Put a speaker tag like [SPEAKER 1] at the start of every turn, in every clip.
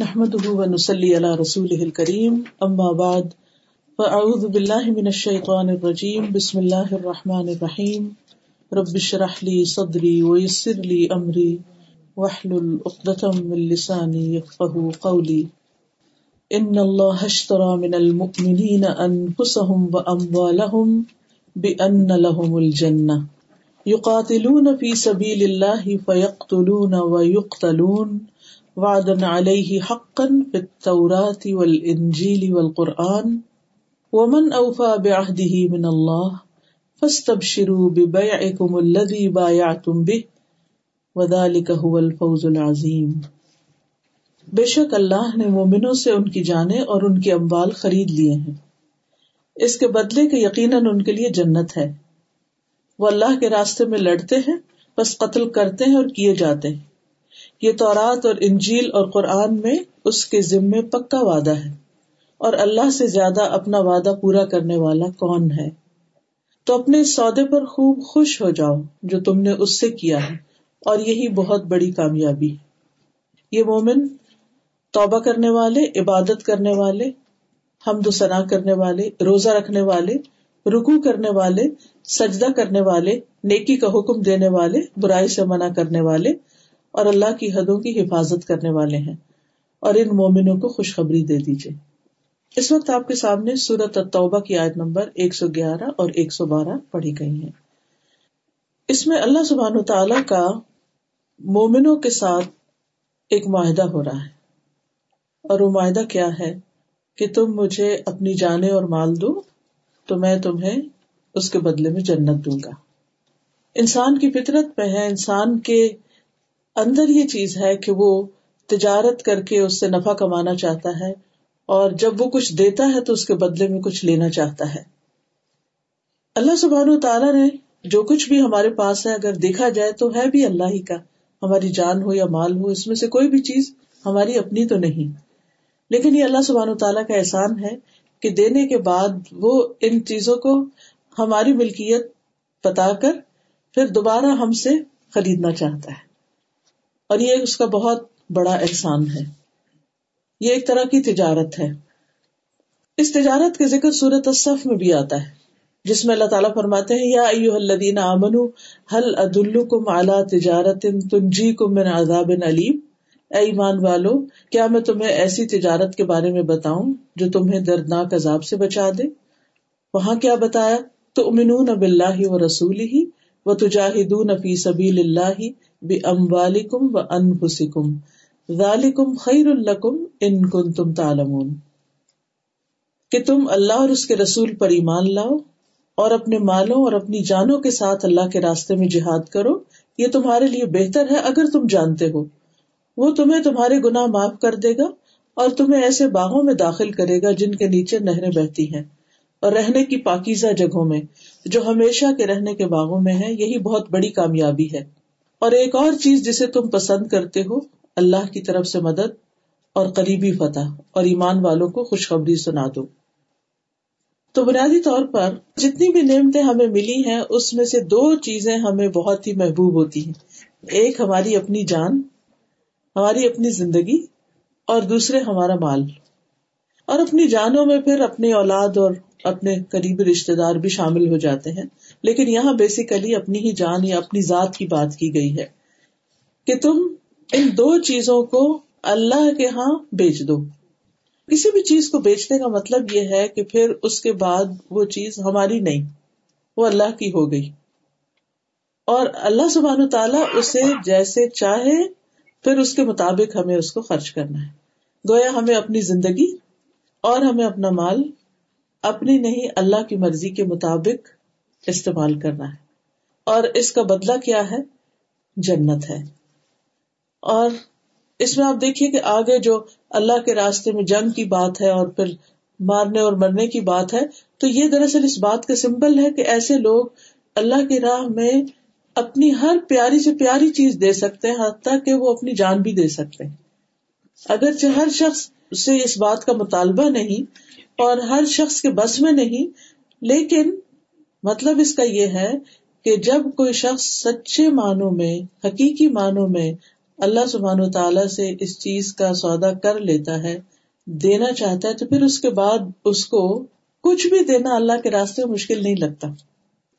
[SPEAKER 1] نحمده ونسلي على رسوله الكريم اما بعد فاعوذ بالله من الشيطان الرجيم، بسم الله الرحمن الرحيم. رب اشرح لي صدري ويسر لي امري واحلل عقدة من لساني يفقهوا قولي. ان الله اشترى من المؤمنين انفسهم واموالهم بان لهم الجنه يقاتلون في سبيل الله فيقتلون ويقتلون وعدا عليه حقا في التوراة والإنجيل والقرآن، ومن أوفى بعهده من الله فاستبشروا ببيعكم الذي بايعتم به وذلك هو الفوز العظيم بے شک اللہ نے مومنوں سے ان کی جانیں اور ان کے اموال خرید لیے ہیں۔ اس کے بدلے کے یقیناً ان کے لیے جنت ہے۔ وہ اللہ کے راستے میں لڑتے ہیں، بس قتل کرتے ہیں اور کیے جاتے ہیں۔ یہ تورات اور انجیل اور قرآن میں اس کے ذمے پکا وعدہ ہے۔ اور اللہ سے زیادہ اپنا وعدہ پورا کرنے والا کون ہے؟ تو اپنے اس سودے پر خوب خوش ہو جاؤ جو تم نے اس سے کیا ہے، اور یہی بہت بڑی کامیابی۔ ہے یہ مومن توبہ کرنے والے، عبادت کرنے والے، حمد و ثنا کرنے والے، روزہ رکھنے والے رکو کرنے والے، سجدہ کرنے والے، نیکی کا حکم دینے والے، برائی سے منع کرنے والے اور اللہ کی حدوں کی حفاظت کرنے والے ہیں۔ اور ان مومنوں کو خوشخبری دے دیجیے اس وقت آپ کے سامنے سورت التوبہ کی آیت نمبر ایک سو گیارہ اور ایک سو بارہ پڑھی گئی ہیں۔ اس میں اللہ سبحان تعالی کا مومنوں کے ساتھ ایک معاہدہ ہو رہا ہے۔ اور وہ معاہدہ کیا ہے کہ تم مجھے اپنی جانے اور مال دو تو میں تمہیں اس کے بدلے میں جنت دوں گا۔ انسان کی فطرت میں ہے۔ انسان کے اندر یہ چیز ہے کہ وہ تجارت کر کے اس سے نفع کمانا چاہتا ہے اور جب وہ کچھ دیتا ہے تو اس کے بدلے میں کچھ لینا چاہتا ہے۔ اللہ سبحان و تعالیٰ نے جو کچھ بھی ہمارے پاس ہے اگر دیکھا جائے تو ہے بھی اللہ ہی کا۔ ہماری جان ہو یا مال ہو، اس میں سے کوئی بھی چیز ہماری اپنی تو نہیں۔ لیکن یہ اللہ سبحان و تعالیٰ کا احسان ہے کہ دینے کے بعد وہ ان چیزوں کو ہماری ملکیت بتا کر پھر دوبارہ ہم سے خریدنا چاہتا ہے۔ اور یہ اس کا بہت بڑا احسان ہے۔ یہ ایک طرح کی تجارت ہے۔ اس تجارت کے ذکر صورت الصف میں بھی آتا ہے، جس میں اللہ تعالیٰ فرماتے ہیں، یا ایو الذین آمنو حل ادلکم علی تجارت تنجیکم من عذاب علیم اے ایمان والو، کیا میں تمہیں ایسی تجارت کے بارے میں بتاؤں جو تمہیں دردناک عذاب سے بچا دے؟ وہاں کیا بتایا؟ تو امنون باللہ و رسول ہی و تجاہدون فی سبیل اللہ بے ام والم و انفسکم ذالکم خیر الکم ان کن تم تالمون کہ تم اللہ اور اس کے رسول پر ایمان لاؤ اور اپنے مالوں اور اپنی جانوں کے ساتھ اللہ کے راستے میں جہاد کرو، یہ تمہارے لیے بہتر ہے اگر تم جانتے ہو۔ وہ تمہیں تمہارے گناہ معاف کر دے گا اور تمہیں ایسے باغوں میں داخل کرے گا جن کے نیچے نہریں بہتی ہیں۔ اور رہنے کی پاکیزہ جگہوں میں، جو ہمیشہ کے رہنے کے باغوں میں ہے یہی بہت بڑی کامیابی ہے۔ اور ایک اور چیز جسے تم پسند کرتے ہو، اللہ کی طرف سے مدد اور قریبی فتح، اور ایمان والوں کو خوشخبری سنا دو۔ تو بنیادی طور پر جتنی بھی نعمتیں ہمیں ملی ہیں، اس میں سے دو چیزیں ہمیں بہت ہی محبوب ہوتی ہیں۔ ایک ہماری اپنی جان، ہماری اپنی زندگی، اور دوسرے ہمارا مال۔ اور اپنی جانوں میں پھر اپنی اولاد اور اپنے قریبی رشتے دار بھی شامل ہو جاتے ہیں۔ لیکن یہاں بیسیکلی اپنی ہی جان یا اپنی ذات کی بات کی گئی ہے کہ تم ان دو چیزوں کو اللہ کے ہاں بیچ دو۔ کسی بھی چیز کو بیچنے کا مطلب یہ ہے کہ پھر اس کے بعد وہ چیز ہماری نہیں، وہ اللہ کی ہو گئی۔ اور اللہ سبحان تعالیٰ اسے جیسے چاہے، پھر اس کے مطابق ہمیں اس کو خرچ کرنا ہے۔ گویا ہمیں اپنی زندگی اور ہمیں اپنا مال، اپنی نہیں، اللہ کی مرضی کے مطابق استعمال کرنا ہے۔ اور اس کا بدلہ کیا ہے؟ جنت ہے۔ اور اس میں آپ دیکھیے کہ آگے جو اللہ کے راستے میں جنگ کی بات ہے اور پھر مارنے اور مرنے کی بات ہے، تو یہ دراصل اس بات کا سمبل ہے کہ ایسے لوگ اللہ کی راہ میں اپنی ہر پیاری سے پیاری چیز دے سکتے ہیں، حتیٰ کہ وہ اپنی جان بھی دے سکتے ہیں۔ اگرچہ ہر شخص سے اس بات کا مطالبہ نہیں اور ہر شخص کے بس میں نہیں، لیکن مطلب اس کا یہ ہے کہ جب کوئی شخص سچے معنوں میں، حقیقی معنوں میں اللہ سبحان و تعالی سے اس چیز کا سودا کر لیتا ہے، دینا چاہتا ہے، تو پھر اس کے بعد اس کو کچھ بھی دینا اللہ کے راستے میں مشکل نہیں لگتا۔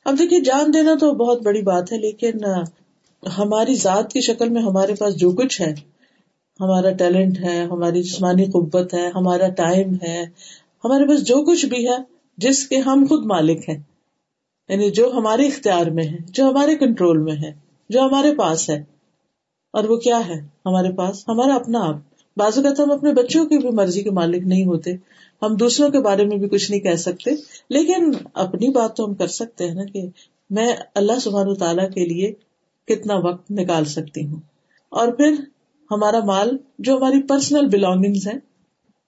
[SPEAKER 1] اب دیکھیے، جان دینا تو بہت بڑی بات ہے، لیکن ہماری ذات کی شکل میں ہمارے پاس جو کچھ ہے، ہمارا ٹیلنٹ ہے، ہماری جسمانی قبت ہے، ہمارا ٹائم ہے، ہمارے پاس جو کچھ بھی ہے، جس کے ہم خود مالک ہیں۔ یعنی جو ہمارے اختیار میں ہے، جو ہمارے کنٹرول میں ہے، جو ہمارے پاس ہے۔ اور وہ کیا ہے؟ ہمارے پاس، ہمارا اپنا آپ۔ بعض اوقات ہم اپنے بچوں کی بھی مرضی کے مالک نہیں ہوتے۔ ہم دوسروں کے بارے میں بھی کچھ نہیں کہہ سکتے۔ لیکن اپنی بات تو ہم کر سکتے ہیں نا کہ میں اللہ سبحان تعالیٰ کے لیے کتنا وقت نکال سکتی ہوں۔ اور پھر ہمارا مال، جو ہماری پرسنل بلونگنگ ہے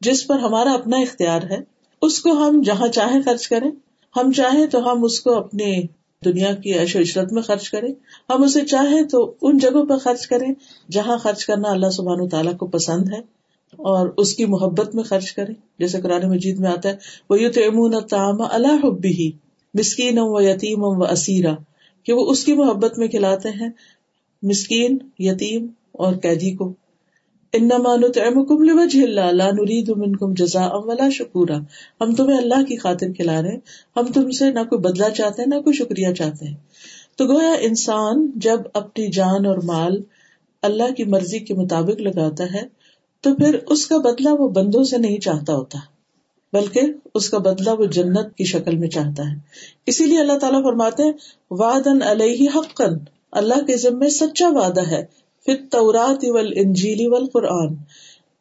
[SPEAKER 1] جس پر ہمارا اپنا اختیار ہے، اس کو ہم جہاں چاہیں خرچ کریں۔ ہم چاہیں تو ہم اس کو اپنے دنیا کی عیش و عشرت میں خرچ کریں۔ ہم اسے چاہیں تو ان جگہوں پہ خرچ کریں جہاں خرچ کرنا اللہ سبحان و تعالیٰ کو پسند ہے اور اس کی محبت میں خرچ کریں۔ جیسے قرآن مجید میں آتا ہے وہ یو تو امون تام اللہ ہی مسکین و یتیم و اسیرا کہ وہ اس کی محبت میں کھلاتے ہیں، مسکین، یتیم اور قیدی کو۔ جزا ولا شکورا۔ ہم تمہیں اللہ کی خاطر کھلا رہے ہیں، ہم تم سے نہ کوئی بدلا چاہتے ہیں، نہ کوئی شکریہ چاہتے ہیں۔ تو گویا انسان جب اپنی جان اور مال اللہ کی مرضی کے مطابق لگاتا ہے، تو پھر اس کا بدلا وہ بندوں سے نہیں چاہتا ہوتا، بلکہ اس کا بدلا وہ جنت کی شکل میں چاہتا ہے۔ اسی لیے اللہ تعالیٰ فرماتے ہیں وادن علیہ حقن اللہ کے ذمے سچا وعدہ ہے۔ پھر تورات انجیلی ول قرآن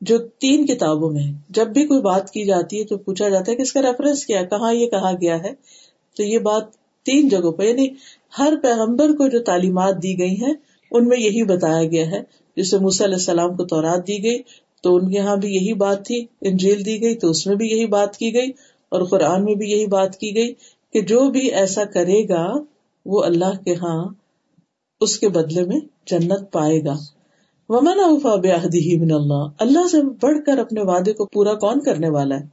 [SPEAKER 1] جو تین کتابوں میں جب بھی کوئی بات کی جاتی ہے تو پوچھا جاتا ہے کہ اس کا ریفرنس کیا کہاں یہ کہا گیا ہے۔ تو یہ بات تین جگہوں پہ یعنی ہر پیغمبر کو جو تعلیمات دی گئی ہیں، ان میں یہی بتایا گیا ہے۔ جسے موسی علیہ السلام کو تورات دی گئی، تو ان کے یہاں بھی یہی بات تھی۔ انجیل دی گئی، تو اس میں بھی یہی بات کی گئی۔ اور قرآن میں بھی یہی بات کی گئی کہ جو بھی ایسا کرے گا، وہ اللہ کے ہاں اس کے بدلے میں جنت پائے گا۔ ومن اوفا بے من اللہ اللہ سے بڑھ کر اپنے وعدے کو پورا کون کرنے والا ہے؟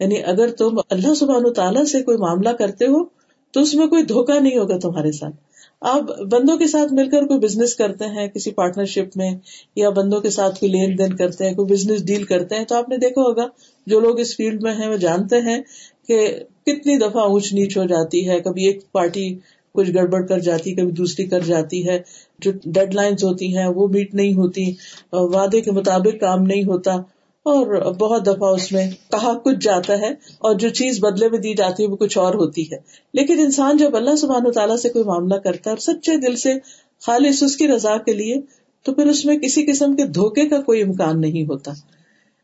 [SPEAKER 1] یعنی اگر تم اللہ سبحان تعالیٰ سے کوئی معاملہ کرتے ہو، تو اس میں کوئی دھوکا نہیں ہوگا تمہارے ساتھ۔ آپ بندوں کے ساتھ مل کر کوئی بزنس کرتے ہیں، کسی پارٹنرشپ میں، یا بندوں کے ساتھ کوئی لین دین کرتے ہیں، کوئی بزنس ڈیل کرتے ہیں، تو آپ نے دیکھا ہوگا، جو لوگ اس فیلڈ میں ہیں، وہ جانتے ہیں کہ کتنی دفعہ اونچ نیچ ہو جاتی ہے۔ کبھی ایک پارٹی کچھ گڑبڑ کر جاتی کبھی دوسری کر جاتی ہے۔ جو ڈیڈ لائنس ہوتی ہیں، وہ میٹ نہیں ہوتی، وعدے کے مطابق کام نہیں ہوتا۔ اور بہت دفعہ اس میں کہا کچھ جاتا ہے اور جو چیز بدلے میں دی جاتی ہے، وہ کچھ اور ہوتی ہے۔ لیکن انسان جب اللہ سبحان و تعالیٰ سے کوئی معاملہ کرتا ہے اور سچے دل سے خالص اس کی رضا کے لیے، تو پھر اس میں کسی قسم کے دھوکے کا کوئی امکان نہیں ہوتا۔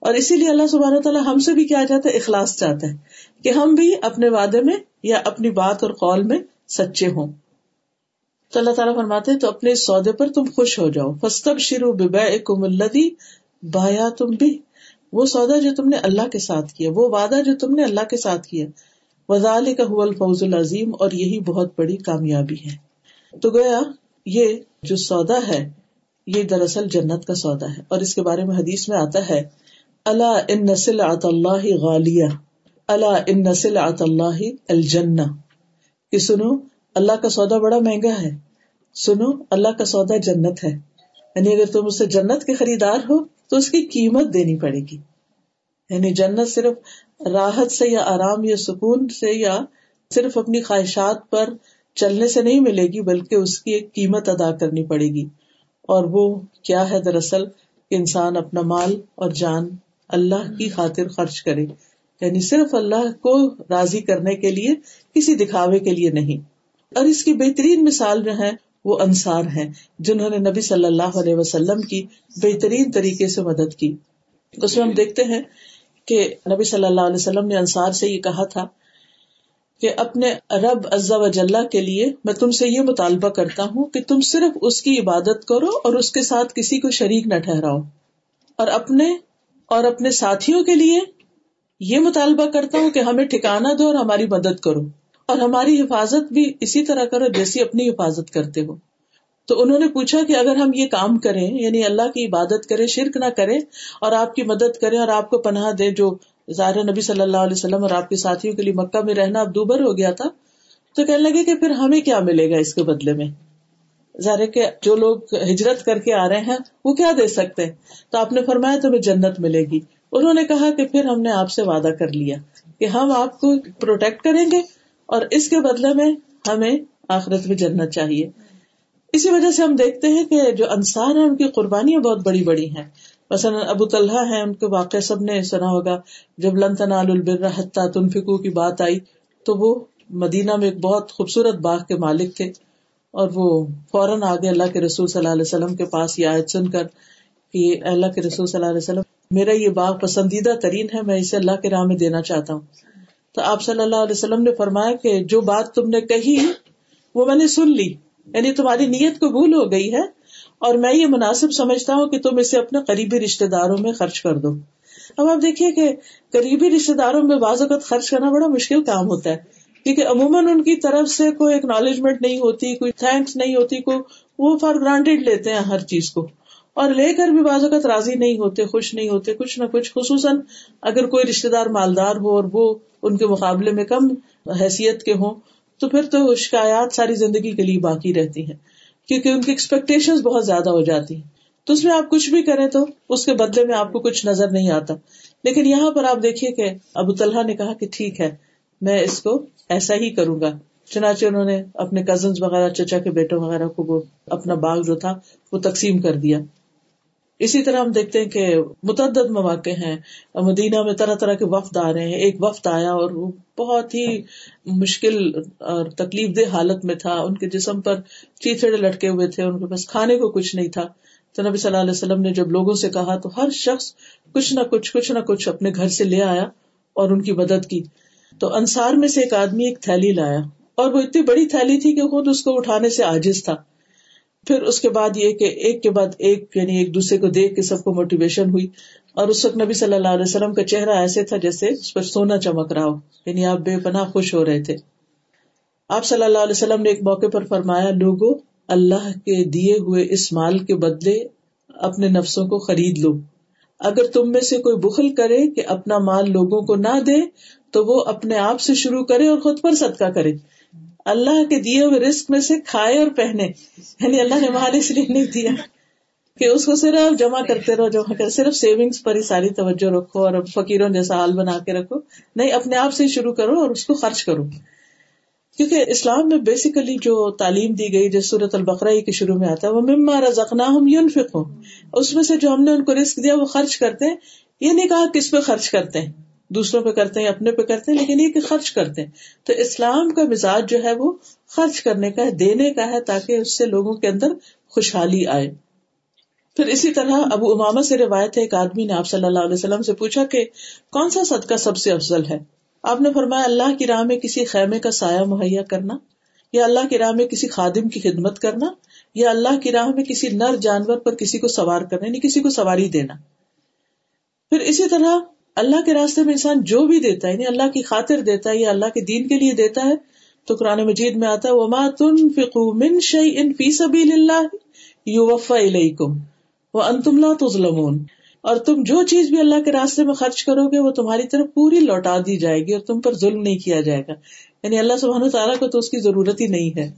[SPEAKER 1] اور اسی لیے اللہ سبحان و تعالیٰ ہم سے بھی کیا جاتا ہے؟ اخلاص چاہتا ہے کہ ہم بھی اپنے وعدے میں یا اپنی بات اور قول میں سچے ہوں۔ تو اللہ تعالیٰ فرماتے تو اپنے سودے پر تم خوش ہو جاؤ۔ فستب شروع بے بایا تم بھی وہ سودا جو تم نے اللہ کے ساتھ کیا، وہ وعدہ جو تم نے اللہ کے ساتھ کیا۔ وزال کا الفوز العظیم، اور یہی بہت بڑی کامیابی ہے۔ تو گویا، یہ جو سودا ہے، یہ دراصل جنت کا سودا ہے۔ اور اس کے بارے میں حدیث میں آتا ہے اللہ ان نسل عط اللہ غالیہ۔ اللہ ان نسل عط اللہ الجن کہ سنو اللہ کا سودا بڑا مہنگا ہے۔ سنو، اللہ کا سودا جنت ہے۔ یعنی اگر تم اس سے جنت کے خریدار ہو، تو اس کی قیمت دینی پڑے گی۔ یعنی جنت صرف راحت سے یا آرام یا سکون سے یا صرف اپنی خواہشات پر چلنے سے نہیں ملے گی، بلکہ اس کی ایک قیمت ادا کرنی پڑے گی۔ اور وہ کیا ہے دراصل؟ انسان اپنا مال اور جان اللہ کی خاطر خرچ کرے۔ یعنی صرف اللہ کو راضی کرنے کے لیے، کسی دکھاوے کے لیے نہیں۔ اور اس کی بہترین مثال جو ہے وہ انصار ہیں جنہوں نے نبی صلی اللہ علیہ وسلم کی بہترین طریقے سے مدد کی۔ اس میں ہم دیکھتے ہیں کہ نبی صلی اللہ علیہ وسلم نے انصار سے یہ کہا تھا کہ اپنے رب عزا وجاللہ کے لیے میں تم سے یہ مطالبہ کرتا ہوں کہ تم صرف اس کی عبادت کرو اور اس کے ساتھ کسی کو شریک نہ ٹھہراؤ۔ اور اپنے اور اپنے ساتھیوں کے لیے یہ مطالبہ کرتا ہوں کہ ہمیں ٹھکانا دو اور ہماری مدد کرو۔ اور ہماری حفاظت بھی اسی طرح کرو جیسی اپنی حفاظت کرتے ہو۔ تو انہوں نے پوچھا کہ اگر ہم یہ کام کریں یعنی اللہ کی عبادت کریں، شرک نہ کریں، اور آپ کی مدد کریں اور آپ کو پناہ دے جو ظاہر نبی صلی اللہ علیہ وسلم اور آپ کے ساتھیوں کے لیے مکہ میں رہنا اب دوبر ہو گیا تھا، تو کہنے لگے کہ پھر ہمیں کیا ملے گا اس کے بدلے میں؟ ظاہر کہ جو لوگ ہجرت کر کے آ رہے ہیں، وہ کیا دے سکتے ہیں؟ تو آپ نے فرمایا تمہیں جنت ملے گی۔ انہوں نے کہا کہ پھر ہم نے آپ سے وعدہ کر لیا کہ ہم آپ کو پروٹیکٹ کریں گے اور اس کے بدلے میں ہمیں آخرت میں جنت چاہیے۔ اسی وجہ سے ہم دیکھتے ہیں کہ جو انصار ہیں، ان کی قربانیاں بہت بڑی بڑی ہیں۔ مثلاً ابو طلحہ ہیں، ان کے واقع سب نے سنا ہوگا۔ جب لن تنال البر حتیٰ کی بات آئی، تو وہ مدینہ میں ایک بہت خوبصورت باغ کے مالک تھے۔ اور وہ فوراً آگے اللہ کے رسول صلی اللہ علیہ وسلم کے پاس یہ آیت سن کر کہ اللہ کے رسول صلی اللہ علیہ وسلم، میرا یہ باغ پسندیدہ ترین ہے، میں اسے اللہ کے راہ میں دینا چاہتا ہوں۔ تو آپ صلی اللہ علیہ وسلم نے فرمایا کہ جو بات تم نے کہی وہ میں نے سن لی۔ یعنی تمہاری نیت قبول ہو گئی ہے اور میں یہ مناسب سمجھتا ہوں کہ تم اسے اپنے قریبی رشتے داروں میں خرچ کر دو۔ اب آپ دیکھیے کہ قریبی رشتے داروں میں بعض اوقات خرچ کرنا بڑا مشکل کام ہوتا ہے، کیونکہ عموماً ان کی طرف سے کوئی اکنالجمنٹ نہیں ہوتی، کوئی تھینکس نہیں ہوتی، کو وہ فار گرانٹیڈ لیتے ہیں ہر چیز کو۔ اور لے کر بھی بعض اوقات راضی نہیں ہوتے، خوش نہیں ہوتے، کچھ نہ کچھ، خصوصاً اگر کوئی رشتے دار مالدار ہو اور وہ ان کے مقابلے میں کم حیثیت کے ہوں، تو پھر تو شکایات ساری زندگی کے لیے باقی رہتی ہیں، کیونکہ ان کی ایکسپیکٹیشن بہت زیادہ ہو جاتی ہیں۔ تو اس میں آپ کچھ بھی کریں تو اس کے بدلے میں آپ کو کچھ نظر نہیں آتا۔ لیکن یہاں پر آپ دیکھیے کہ ابو طلحہ نے کہا کہ ٹھیک ہے، میں اس کو ایسا ہی کروں گا۔ چنانچہ انہوں نے اپنے کزنس وغیرہ، چچا کے بیٹوں وغیرہ کو وہ اپنا باغ جو تھا، وہ تقسیم کر دیا۔ اسی طرح ہم دیکھتے ہیں کہ متعدد مواقع ہیں۔ مدینہ میں طرح طرح کے وفد آ رہے ہیں۔ ایک وفد آیا اور وہ بہت ہی مشکل اور تکلیف دہ حالت میں تھا۔ ان کے جسم پر چیتڑے لٹکے ہوئے تھے۔ ان کے پاس کھانے کو کچھ نہیں تھا۔ تو نبی صلی اللہ علیہ وسلم نے جب لوگوں سے کہا تو ہر شخص کچھ نہ کچھ کچھ نہ کچھ اپنے گھر سے لے آیا اور ان کی مدد کی۔ تو انصار میں سے ایک آدمی ایک تھیلی لایا اور وہ اتنی بڑی تھیلی تھی کہ خود اس کو اٹھانے سے آجز تھا۔ پھر اس کے بعد یہ کہ ایک کے بعد ایک یعنی ایک دوسرے کو دیکھ کے سب کو موٹیویشن ہوئی۔ اور اس وقت نبی صلی اللہ علیہ وسلم کا چہرہ ایسے تھا جیسے اس پر سونا چمک رہا ہو۔ یعنی آپ بے پناہ خوش ہو رہے تھے۔ آپ صلی اللہ علیہ وسلم نے ایک موقع پر فرمایا، لوگو، اللہ کے دیے ہوئے اس مال کے بدلے اپنے نفسوں کو خرید لو۔ اگر تم میں سے کوئی بخل کرے کہ اپنا مال لوگوں کو نہ دے، تو وہ اپنے آپ سے شروع کرے اور خود پر صدقہ کرے۔ اللہ کے دیے ہوئے رسک میں سے کھائے اور پہنے۔ یعنی اللہ نے مال اس لیے نہیں دیا کہ اس کو صرف جمع کرتے رہو، جمع کر، صرف سیونگس پر ہی ساری توجہ رکھو اور فقیروں جیسا حال بنا کے رکھو۔ نہیں، اپنے آپ سے شروع کرو اور اس کو خرچ کرو۔ کیونکہ اسلام میں بیسیکلی جو تعلیم دی گئی جو صورت البقرہ کے شروع میں آتا ہے وہ مما رزقنا ہم یون فک اس میں سے جو ہم نے ان کو رسک دیا، وہ خرچ کرتے ہیں۔ یہ نہیں کہا کس پہ خرچ کرتے ہیں۔ دوسروں پہ کرتے ہیں، اپنے پہ کرتے ہیں، لیکن یہ کہ خرچ کرتے ہیں۔ تو اسلام کا مزاج جو ہے وہ خرچ کرنے کا ہے، دینے کا ہے تاکہ اس سے لوگوں کے اندر خوشحالی آئے۔ پھر اسی طرح ابو اماما سے روایت ہے، ایک آدمی نے آپ صلی اللہ علیہ وسلم سے پوچھا کہ کون سا صدقہ سب سے افضل ہے؟ آپ نے فرمایا، اللہ کی راہ میں کسی خیمے کا سایہ مہیا کرنا، یا اللہ کی راہ میں کسی خادم کی خدمت کرنا، یا اللہ کی راہ میں کسی نر جانور پر کسی کو سوار کرنا یعنی کسی کو سواری دینا۔ پھر اسی طرح اللہ کے راستے میں انسان جو بھی دیتا ہے یعنی اللہ کی خاطر دیتا ہے یا اللہ کے دین کے لیے دیتا ہے، تو قرآن مجید میں آتا ہے، وما تنفقوا من شيء في سبيل الله يوفى اليكم وانتم لا تظلمون۔ اور تم جو چیز بھی اللہ کے راستے میں خرچ کرو گے، وہ تمہاری طرف پوری لوٹا دی جائے گی اور تم پر ظلم نہیں کیا جائے گا۔ یعنی اللہ سبحانہ تعالیٰ کو تو اس کی ضرورت ہی نہیں ہے۔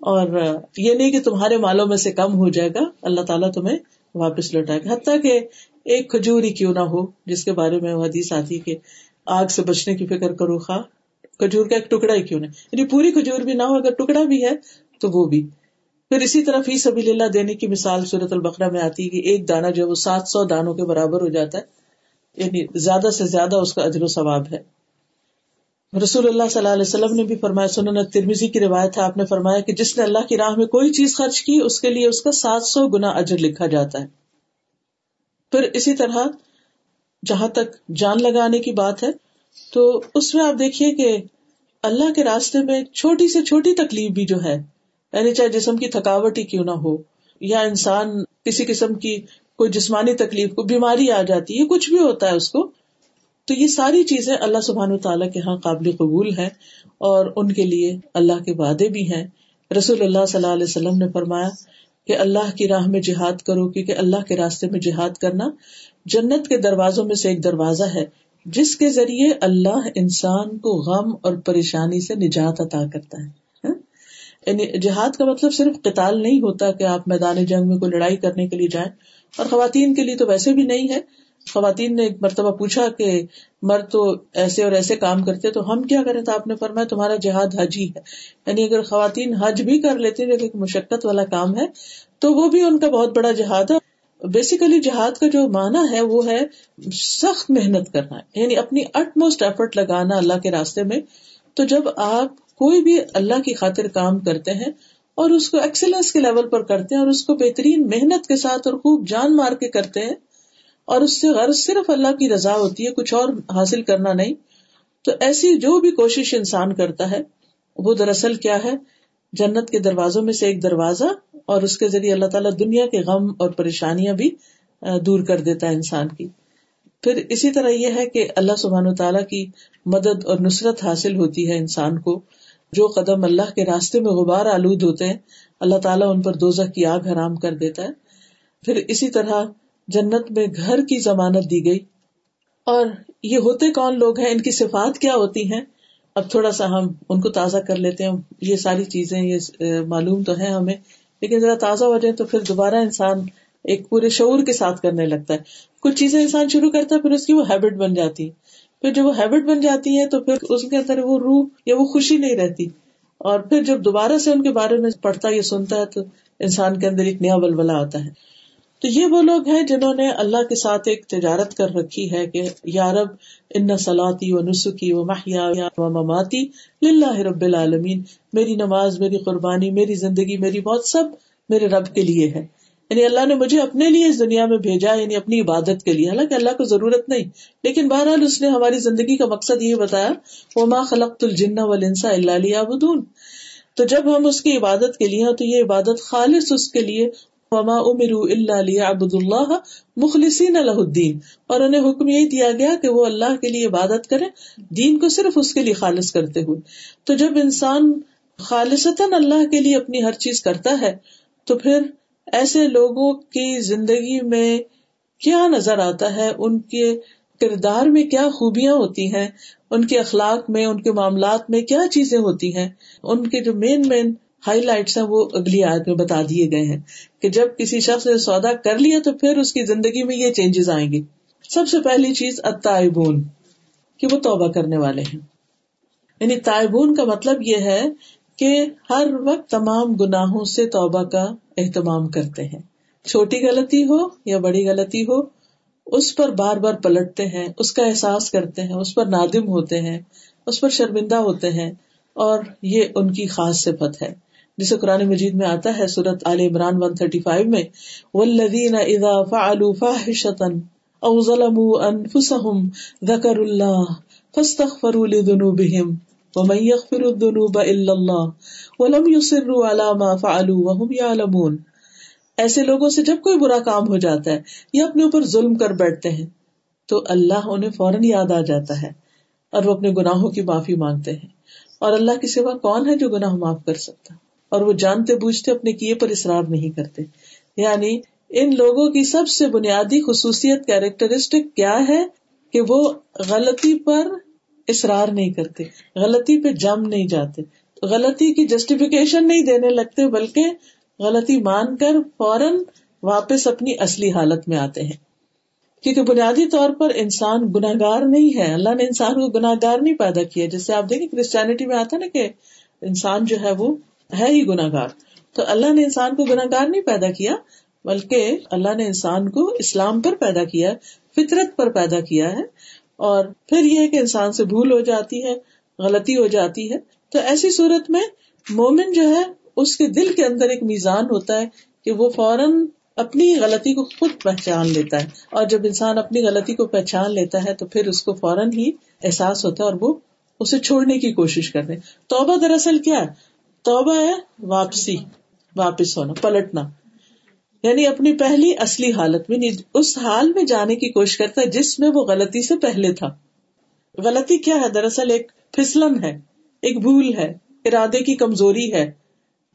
[SPEAKER 1] اور یہ نہیں کہ تمہارے مالوں میں سے کم ہو جائے گا، اللہ تعالیٰ تمہیں واپس لوٹائے گا۔ حتیٰ کہ ایک کھجور ہی کیوں نہ ہو، جس کے بارے میں حدیث آتی کہ آگ سے بچنے کی فکر کرو خواہ، کھجور کا ایک ٹکڑا ہی کیوں نہ یعنی پوری کھجور بھی نہ ہو، اگر ٹکڑا بھی ہے تو وہ بھی۔ پھر اسی طرح فی سبھی اللہ دینے کی مثال صورت البقرہ میں آتی ہے کہ ایک دانا جو ہے وہ سات سو دانوں کے برابر ہو جاتا ہے یعنی زیادہ سے زیادہ اس کا اجر و ثواب ہے۔ رسول اللہ صلی اللہ علیہ وسلم نے بھی فرمایا، سنن ترمیزی کی روایت ہے، آپ نے فرمایا کہ جس نے اللہ کی راہ میں کوئی چیز خرچ کی، اس کے لیے اس کا سات سو گنا اجر لکھا جاتا ہے۔ پھر اسی طرح جہاں تک جان لگانے کی بات ہے، تو اس میں آپ دیکھیے کہ اللہ کے راستے میں چھوٹی سے چھوٹی تکلیف بھی جو ہے یعنی چاہے جسم کی تھکاوٹ ہی کیوں نہ ہو، یا انسان کسی قسم کی کوئی جسمانی تکلیف کو، بیماری آ جاتی ہے، کچھ بھی ہوتا ہے اس کو، تو یہ ساری چیزیں اللہ سبحان تعالیٰ کے یہاں قابل قبول ہیں اور ان کے لیے اللہ کے وعدے بھی ہیں۔ رسول اللہ صلی اللہ علیہ وسلم نے فرمایا کہ اللہ کی راہ میں جہاد کرو، کیونکہ اللہ کے راستے میں جہاد کرنا جنت کے دروازوں میں سے ایک دروازہ ہے، جس کے ذریعے اللہ انسان کو غم اور پریشانی سے نجات عطا کرتا ہے ہاں؟ یعنی جہاد کا مطلب صرف قتال نہیں ہوتا کہ آپ میدان جنگ میں کوئی لڑائی کرنے کے لیے جائیں، اور خواتین کے لیے تو ویسے بھی نہیں ہے۔ خواتین نے ایک مرتبہ پوچھا کہ مرد تو ایسے اور ایسے کام کرتے تو ہم کیا کریں؟ تو آپ نے فرمایا، تمہارا جہاد حج ہی ہے۔ یعنی اگر خواتین حج بھی کر لیتی جو کہ مشقت والا کام ہے، تو وہ بھی ان کا بہت بڑا جہاد ہے۔ بیسیکلی جہاد کا جو معنی ہے، وہ ہے سخت محنت کرنا۔ یعنی اپنی اٹ موسٹ ایفرٹ لگانا اللہ کے راستے میں۔ تو جب آپ کوئی بھی اللہ کی خاطر کام کرتے ہیں اور اس کو ایکسلنس کے لیول پر کرتے ہیں اور اس کو بہترین محنت کے ساتھ اور خوب جان مار کے کرتے ہیں اور اس سے غرض صرف اللہ کی رضا ہوتی ہے، کچھ اور حاصل کرنا نہیں۔ تو ایسی جو بھی کوشش انسان کرتا ہے، وہ دراصل کیا ہے؟ جنت کے دروازوں میں سے ایک دروازہ اور اس کے ذریعے اللہ تعالیٰ دنیا کے غم اور پریشانیاں بھی دور کر دیتا ہے انسان کی۔ پھر اسی طرح یہ ہے کہ اللہ سبحان و تعالیٰ کی مدد اور نصرت حاصل ہوتی ہے انسان کو۔ جو قدم اللہ کے راستے میں غبار آلود ہوتے ہیں، اللہ تعالیٰ ان پر دوزہ کی آگ حرام کر دیتا ہے۔ پھر اسی طرح جنت میں گھر کی ضمانت دی گئی۔ اور یہ ہوتے کون لوگ ہیں؟ ان کی صفات کیا ہوتی ہیں؟ اب تھوڑا سا ہم ان کو تازہ کر لیتے ہیں۔ یہ ساری چیزیں، یہ معلوم تو ہے ہمیں، لیکن ذرا تازہ ہو جائے تو پھر دوبارہ انسان ایک پورے شعور کے ساتھ کرنے لگتا ہے۔ کچھ چیزیں انسان شروع کرتا ہے، پھر اس کی وہ ہیبٹ بن جاتی ہے پھر جب وہ ہیبٹ بن جاتی ہے تو پھر اس کے اندر وہ روح یا وہ خوشی نہیں رہتی۔ اور پھر جب دوبارہ سے ان کے بارے میں پڑھتا یا سنتا ہے تو انسان کے اندر ایک نیا بلبلا آتا ہے۔ تو یہ وہ لوگ ہیں جنہوں نے اللہ کے ساتھ ایک تجارت کر رکھی ہے کہ یارب ان سلاتی و نسخی و محیا و مماتی لاہ رب العالمین، میری نماز، میری قربانی، میری زندگی، میری موت سب میرے رب کے لیے ہے یعنی اللہ نے مجھے اپنے لیے اس دنیا میں بھیجا یعنی اپنی عبادت کے لیے۔ حالانکہ اللہ کو ضرورت نہیں، لیکن بہرحال اس نے ہماری زندگی کا مقصد یہ بتایا وہ ماں خلق الجنا ولنسا اللہ تو جب ہم اس کی عبادت کے لیے تو یہ عبادت خالص اس کے لیے وما امر اللہ ابد اللہ مخلصین اللہ الدین اور انہیں حکم یہی دیا گیا کہ وہ اللہ کے لیے عبادت کرے دین کو صرف اس کے لیے خالص کرتے ہوئے۔ تو جب انسان خالصتاً اللہ کے لیے اپنی ہر چیز کرتا ہے، تو پھر ایسے لوگوں کی زندگی میں کیا نظر آتا ہے؟ ان کے کردار میں کیا خوبیاں ہوتی ہیں؟ ان کے اخلاق میں، ان کے معاملات میں کیا چیزیں ہوتی ہیں؟ ان کے جو مین مین ہائی لائٹس ہیں، وہ اگلی آیت میں بتا دیے گئے ہیں کہ جب کسی شخص نے سودا کر لیا تو پھر اس کی زندگی میں یہ چینجز آئیں گی۔ سب سے پہلی چیز اتائبون کہ وہ توبہ کرنے والے ہیں۔ یعنی تائبون کا مطلب یہ ہے کہ ہر وقت تمام گناہوں سے توبہ کا اہتمام کرتے ہیں۔ چھوٹی غلطی ہو یا بڑی غلطی ہو، اس پر بار بار پلٹتے ہیں، اس کا احساس کرتے ہیں، اس پر نادم ہوتے ہیں، اس پر شرمندہ ہوتے ہیں اور یہ ان کی خاص صفت ہے۔ جسے قرآن مجید میں آتا ہے، سورت عال عمران ون تھرٹی فائیو میں ولدین اذا فعلوا فاحشة او ظلموا انفسهم ذکر اللہ فاستغفروا لذنوبهم ومن يغفر الذنوب الا الله ولم يصروا على ما فعلوا وهم يعلمون۔ ایسے لوگوں سے جب کوئی برا کام ہو جاتا ہے یا اپنے اوپر ظلم کر بیٹھتے ہیں، تو اللہ انہیں فوراً یاد آ جاتا ہے اور وہ اپنے گناہوں کی معافی مانگتے ہیں۔ اور اللہ کی سوا کون ہے جو گناہ معاف کر سکتا؟ ہے اور وہ جانتے بوجھتے اپنے کیے پر اصرار نہیں کرتے۔ یعنی ان لوگوں کی سب سے بنیادی خصوصیت کیریکٹرسٹک کیا ہے کہ وہ غلطی پر اصرار نہیں کرتے، غلطی پہ جم نہیں جاتے، غلطی کی جسٹیفکیشن نہیں دینے لگتے، بلکہ غلطی مان کر فوراً واپس اپنی اصلی حالت میں آتے ہیں۔ کیونکہ بنیادی طور پر انسان گناگار نہیں ہے، اللہ نے انسان کو گناگار نہیں پیدا کیا۔ جیسے آپ دیکھیں کرسچینٹی میں آتا نا کہ انسان جو ہے وہ ہے ہی گناگار تو اللہ نے انسان کو گناگار نہیں پیدا کیا، بلکہ اللہ نے انسان کو اسلام پر پیدا کیا فطرت پر پیدا کیا ہے۔ اور پھر یہ کہ انسان سے بھول ہو جاتی ہے، غلطی ہو جاتی ہے۔ تو ایسی صورت میں مومن جو ہے، اس کے دل کے اندر ایک میزان ہوتا ہے کہ وہ فوراً اپنی غلطی کو خود پہچان لیتا ہے۔ اور جب انسان اپنی غلطی کو پہچان لیتا ہے، تو پھر اس کو فوراً ہی احساس ہوتا ہے اور وہ اسے چھوڑنے کی کوشش کرتے توبہ دراصل کیا ہے؟ توبہ ہے، واپسی، واپس ہونا، پلٹنا۔ یعنی اپنی پہلی اصلی حالت میں اس حال میں جانے کی کوشش کرتا ہے جس میں وہ غلطی سے پہلے تھا۔ غلطی کیا ہے؟ دراصل ایک پھسلن ہے، ایک بھول ہے، ارادے کی کمزوری ہے۔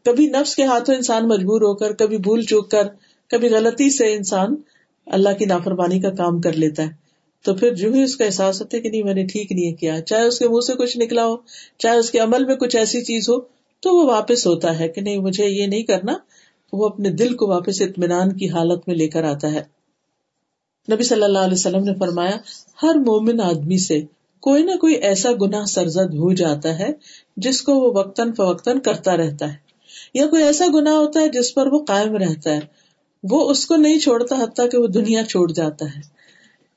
[SPEAKER 1] کبھی نفس کے ہاتھوں انسان مجبور ہو کر، کبھی بھول چوک کر، کبھی غلطی سے انسان اللہ کی نافرمانی کا کام کر لیتا ہے۔ تو پھر جو ہی اس کا احساس ہوتا ہے کہ نہیں، میں نے ٹھیک نہیں کیا، چاہے اس کے منہ سے کچھ نکلا ہو، چاہے اس کے عمل میں کچھ ایسی چیز ہو تو وہ واپس ہوتا ہے کہ نہیں، مجھے یہ نہیں کرنا وہ اپنے دل کو واپس اطمینان کی حالت میں لے کر آتا ہے۔ نبی صلی اللہ علیہ وسلم نے فرمایا، ہر مومن آدمی سے کوئی نہ کوئی ایسا گناہ سرزد ہو جاتا ہے جس کو وہ وقتاً فوقتاً کرتا رہتا ہے، یا کوئی ایسا گناہ ہوتا ہے جس پر وہ قائم رہتا ہے۔ وہ اس کو نہیں چھوڑتا حتیٰ کہ وہ دنیا چھوڑ جاتا ہے۔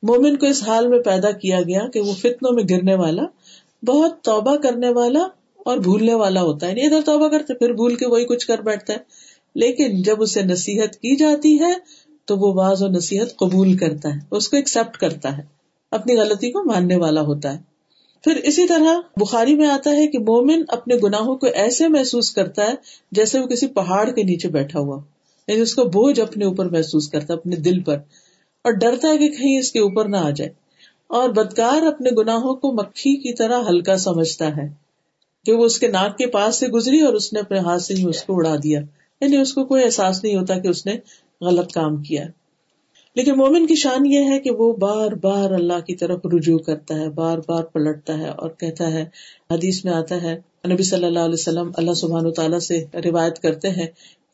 [SPEAKER 1] مومن کو اس حال میں پیدا کیا گیا کہ وہ فتنوں میں گرنے والا، بہت توبہ کرنے والا اور بھولنے والا ہوتا ہے۔ ادھر توبہ کرتے پھر بھول کے وہی کچھ کر بیٹھتا ہے۔ لیکن جب اسے نصیحت کی جاتی ہے، تو وہ بعض و نصیحت قبول کرتا ہے، اس کو ایکسپٹ کرتا ہے، اپنی غلطی کو ماننے والا ہوتا ہے۔ پھر اسی طرح بخاری میں آتا ہے کہ مومن اپنے گناہوں کو ایسے محسوس کرتا ہے جیسے وہ کسی پہاڑ کے نیچے بیٹھا ہوا یعنی اس کو بوجھ اپنے اوپر محسوس کرتا ہے، اپنے دل پر۔ اور ڈرتا ہے کہ کہیں اس کے اوپر نہ آ جائے۔ اور بدکار اپنے گناہوں کو مکھی کی طرح ہلکا سمجھتا ہے۔ کہ وہ اس کے ناک کے پاس سے گزری اور اس نے اپنے ہاتھ سے ہی اس کو اڑا دیا۔ یعنی اس کو کوئی احساس نہیں ہوتا کہ اس نے غلط کام کیا۔ لیکن مومن کی شان یہ ہے کہ وہ بار بار اللہ کی طرف رجوع کرتا ہے، بار بار پلٹتا ہے اور کہتا ہے، حدیث میں آتا ہے، نبی صلی اللہ علیہ وسلم اللہ سبحان و تعالیٰ سے روایت کرتے ہیں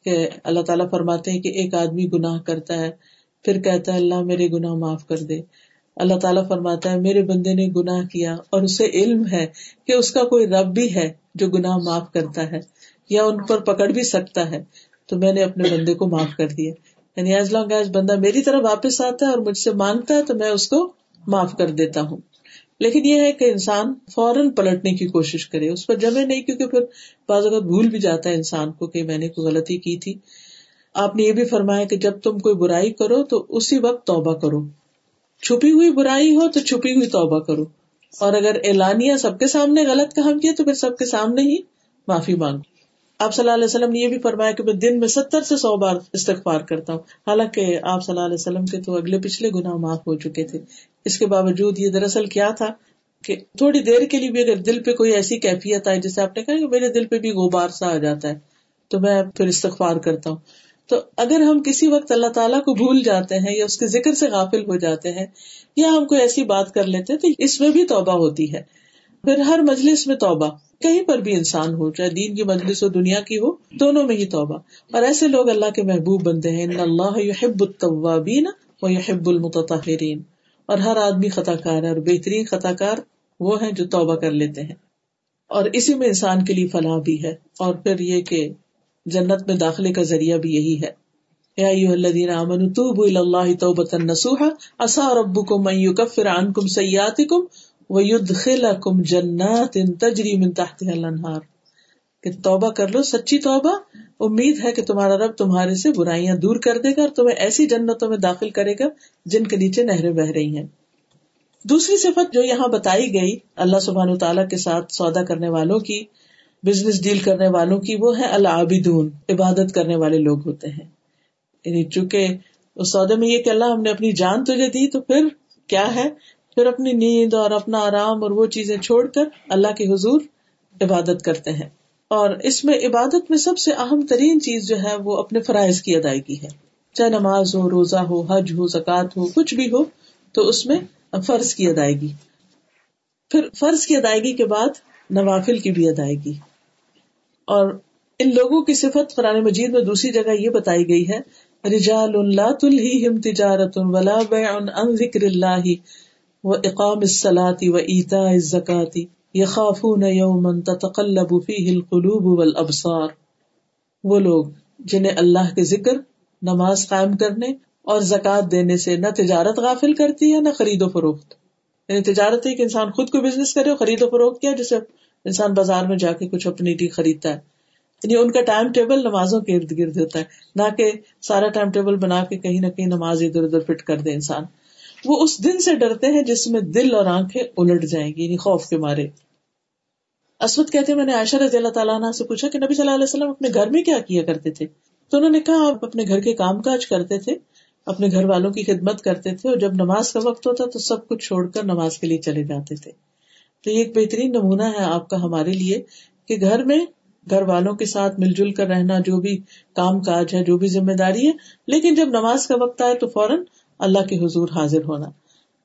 [SPEAKER 1] کہ اللہ تعالیٰ فرماتے ہیں کہ ایک آدمی گناہ کرتا ہے، پھر کہتا ہے، اللہ میرے گناہ معاف کر دے۔ اللہ تعالیٰ فرماتا ہے، میرے بندے نے گناہ کیا اور اسے علم ہے کہ اس کا کوئی رب بھی ہے جو گناہ معاف کرتا ہے یا ان پر پکڑ بھی سکتا ہے۔ تو میں نے اپنے بندے کو معاف کر دیا۔ یعنی ایز لانگ ایز بندہ میری طرح واپس آتا ہے اور مجھ سے مانگتا ہے تو میں اس کو معاف کر دیتا ہوں۔ لیکن یہ ہے کہ انسان فوراً پلٹنے کی کوشش کرے، اس پر جمے نہیں، کیونکہ پھر بعض اگر بھول بھی جاتا ہے انسان کو کہ میں نے کوئی غلطی کی تھی۔ آپ نے یہ بھی فرمایا کہ جب تم کوئی برائی کرو تو اسی وقت توبہ کرو۔ چھپی ہوئی برائی ہو تو چھپی ہوئی توبہ کرو۔ اور اگر اعلانیہ سب کے سامنے غلط کام کیا تو پھر سب کے سامنے ہی معافی مانگو۔ آپ صلی اللہ علیہ وسلم نے یہ بھی فرمایا کہ میں دن میں ستر سے سو بار استغفار کرتا ہوں۔ حالانکہ آپ صلی اللہ علیہ وسلم کے تو اگلے پچھلے گناہ معاف ہو چکے تھے۔ اس کے باوجود یہ دراصل کیا تھا کہ تھوڑی دیر کے لیے بھی اگر دل پہ کوئی ایسی کیفیت آئے جیسے آپ نے کہا کہ میرے دل پہ بھی غبار سا آ جاتا ہے تو میں پھر استغفار کرتا ہوں۔ تو اگر ہم کسی وقت اللہ تعالیٰ کو بھول جاتے ہیں یا اس کے ذکر سے غافل ہو جاتے ہیں یا ہم کوئی ایسی بات کر لیتے ہیں تو اس میں بھی توبہ ہوتی ہے۔ پھر ہر مجلس میں توبہ، کہیں پر بھی انسان ہو، چاہے دین کی مجلس ہو، دنیا کی ہو، دونوں میں ہی توبہ۔ اور ایسے لوگ اللہ کے محبوب بنتے ہیں اللہ یحب التوابین و یحب المتطہرین۔ اور ہر آدمی خطا کار ہے اور بہترین خطا کار وہ ہیں جو توبہ کر لیتے ہیں۔ اور اسی میں انسان کے لیے فلاح بھی ہے۔ اور پھر یہ کہ جنت میں داخلے کا ذریعہ بھی یہی ہے۔ الذین آمنوا، توبوا الی اللہ نصوحا عسى ربکم ان یکفر عنکم سیئاتکم ویدخلکم جنات تجری من تحتها الانہار۔ کہ توبہ کر لو، سچی توبہ۔ امید ہے کہ تمہارا رب تمہارے سے برائیاں دور کر دے گا اور تمہیں ایسی جنتوں میں داخل کرے گا جن کے نیچے نہریں بہ رہی ہیں۔ دوسری صفت جو یہاں بتائی گئی اللہ سبحان تعالیٰ کے ساتھ سودا کرنے والوں کی بزنس ڈیل کرنے والوں کی وہ ہے العابدون، عبادت کرنے والے لوگ ہوتے ہیں۔ یعنی چونکہ اس سودے میں یہ کہ اللہ ہم نے اپنی جان تجھے دی تو پھر کیا ہے؟ پھر اپنی نیند اور اپنا آرام اور وہ چیزیں چھوڑ کر اللہ کے حضور عبادت کرتے ہیں۔ اور اس میں عبادت میں سب سے اہم ترین چیز جو ہے وہ اپنے فرائض کی ادائیگی ہے۔ چاہے نماز ہو، روزہ ہو، حج ہو زکات ہو، کچھ بھی ہو، تو اس میں فرض کی ادائیگی۔ پھر فرض کی ادائیگی کے بعد نوافل کی بھی ادائیگی۔ اور ان لوگوں کی صفت قرآن مجید میں دوسری جگہ یہ بتائی گئی ہے، رجال لا تلہیہم تجارت ولا بیع عن ذکر اللہ و اقام الصلاة و ایتاء الزکاة یخافون یوما تتقلب فیہ القلوب والابصار۔ وہ لوگ جنہیں اللہ کے ذکر، نماز قائم کرنے اور زکات دینے سے نہ تجارت غافل کرتی ہے نہ خرید و فروخت۔ یعنی تجارت ایک انسان خود کو بزنس کرے اور خرید و فروخت کیا، جسے انسان بازار میں جا کے کچھ اپنی لیے خریدتا ہے۔ یعنی ان کا ٹائم ٹیبل نمازوں کے ارد گرد ہوتا ہے۔ نہ کہ سارا ٹائم ٹیبل بنا کے کہیں نہ کہیں نماز ادھر ادھر فٹ کر دے انسان۔ وہ اس دن سے ڈرتے ہیں جس میں دل اور آنکھیں الٹ جائیں گی یعنی خوف کے مارے۔ اسود کہتے میں نے عائشہ رضی اللہ تعالیٰ عنہ سے پوچھا کہ نبی صلی اللہ علیہ وسلم اپنے گھر میں کیا کیا کرتے تھے؟ تو انہوں نے کہا، آپ اپنے گھر کے کام کاج کرتے تھے، اپنے گھر والوں کی خدمت کرتے تھے، اور جب نماز کا وقت ہوتا تو سب کچھ چھوڑ کر نماز کے لیے چلے جاتے تھے۔ تو یہ ایک بہترین نمونہ ہے آپ کا ہمارے لیے کہ گھر میں گھر والوں کے ساتھ مل جل کر رہنا جو بھی کام کاج ہے، جو بھی ذمہ داری ہے، لیکن جب نماز کا وقت آئے تو فوراً اللہ کے حضور حاضر ہونا۔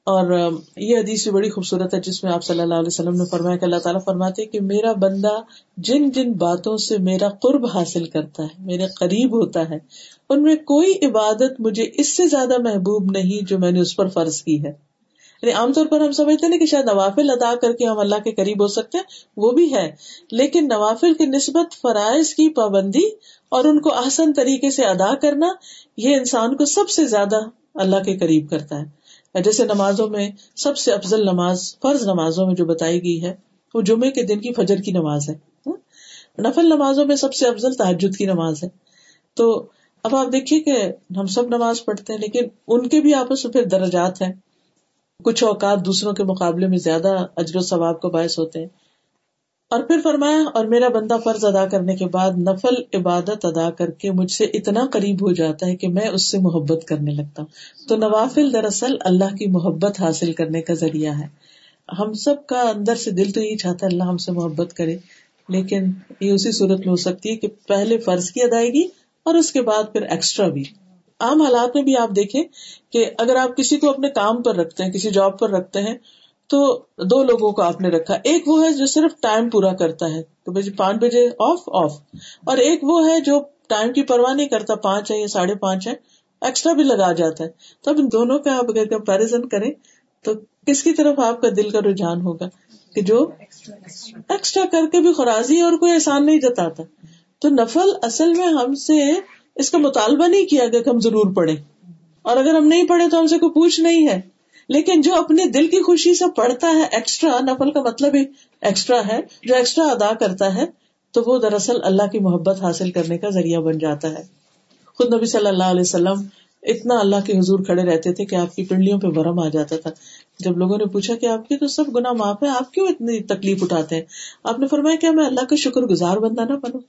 [SPEAKER 1] اور یہ حدیث بھی بڑی خوبصورت ہے، جس میں آپ صلی اللہ علیہ وسلم نے فرمایا کہ اللہ تعالیٰ فرماتے کہ میرا بندہ جن جن باتوں سے میرا قرب حاصل کرتا ہے، میرے قریب ہوتا ہے، ان میں کوئی عبادت مجھے اس سے زیادہ محبوب نہیں جو میں نے اس پر فرض کی ہے۔ یعنی عام طور پر ہم سمجھتے ہیں کہ شاید نوافل ادا کر کے ہم اللہ کے قریب ہو سکتے ہیں، وہ بھی ہے۔ لیکن نوافل کی نسبت فرائض کی پابندی اور ان کو آسن طریقے سے ادا کرنا، یہ انسان کو سب سے زیادہ اللہ کے قریب کرتا ہے۔ جیسے نمازوں میں سب سے افضل نماز، فرض نمازوں میں جو بتائی گئی ہے، وہ جمعے کے دن کی فجر کی نماز ہے۔ نفل نمازوں میں سب سے افضل تحجد کی نماز ہے۔ تو اب آپ دیکھیے کہ ہم سب نماز پڑھتے ہیں، لیکن ان کے بھی آپس میں پھر درجات ہیں۔ کچھ اوقات دوسروں کے مقابلے میں زیادہ اجر و ثواب کا باعث ہوتے ہیں۔ اور پھر فرمایا، اور میرا بندہ فرض ادا کرنے کے بعد نفل عبادت ادا کر کے مجھ سے اتنا قریب ہو جاتا ہے کہ میں اس سے محبت کرنے لگتا ہوں۔ تو نوافل دراصل اللہ کی محبت حاصل کرنے کا ذریعہ ہے۔ ہم سب کا اندر سے دل تو یہی چاہتا ہے اللہ ہم سے محبت کرے، لیکن یہ اسی صورت میں ہو سکتی ہے کہ پہلے فرض کی ادائیگی اور اس کے بعد پھر ایکسٹرا بھی۔ عام حالات میں بھی آپ دیکھیں کہ اگر آپ کسی کو اپنے کام پر رکھتے ہیں، کسی جاب پر رکھتے ہیں، تو دو لوگوں کو آپ نے رکھا۔ ایک وہ ہے جو صرف ٹائم پورا کرتا ہے، تو جی پانچ بجے آف آف اور ایک وہ ہے جو ٹائم کی پرواہ نہیں کرتا، پانچ ہے یا ساڑھے پانچ ہے ایکسٹرا بھی لگا جاتا ہے۔ تو اب ان دونوں کا آپ اگر کمپیرزن کریں، تو کس کی طرف آپ کا دل کا رجحان ہوگا؟ کہ جو ایکسٹرا کر کے بھی خرازی اور کوئی احسان نہیں جتاتا۔ تو نفل اصل میں ہم سے اس کا مطالبہ نہیں کیا گیا کہ ہم ضرور پڑھیں۔ اور اگر ہم نہیں پڑھے تو ہم سے کوئی پوچھ نہیں ہے۔ لیکن جو اپنے دل کی خوشی سے پڑھتا ہے ایکسٹرا نفل کا مطلب ہی ایکسٹرا ہے، جو ایکسٹرا ادا کرتا ہے، تو وہ دراصل اللہ کی محبت حاصل کرنے کا ذریعہ بن جاتا ہے۔ خود نبی صلی اللہ علیہ وسلم اتنا اللہ کے حضور کھڑے رہتے تھے کہ آپ کی پنڈلیوں پہ برم آ جاتا تھا۔ جب لوگوں نے پوچھا کہ آپ کی تو سب گنا معاف ہے آپ کیوں اتنی تکلیف اٹھاتے ہیں؟ آپ نے فرمایا کیا میں اللہ کا شکر گزار بندہ نہ بنوں۔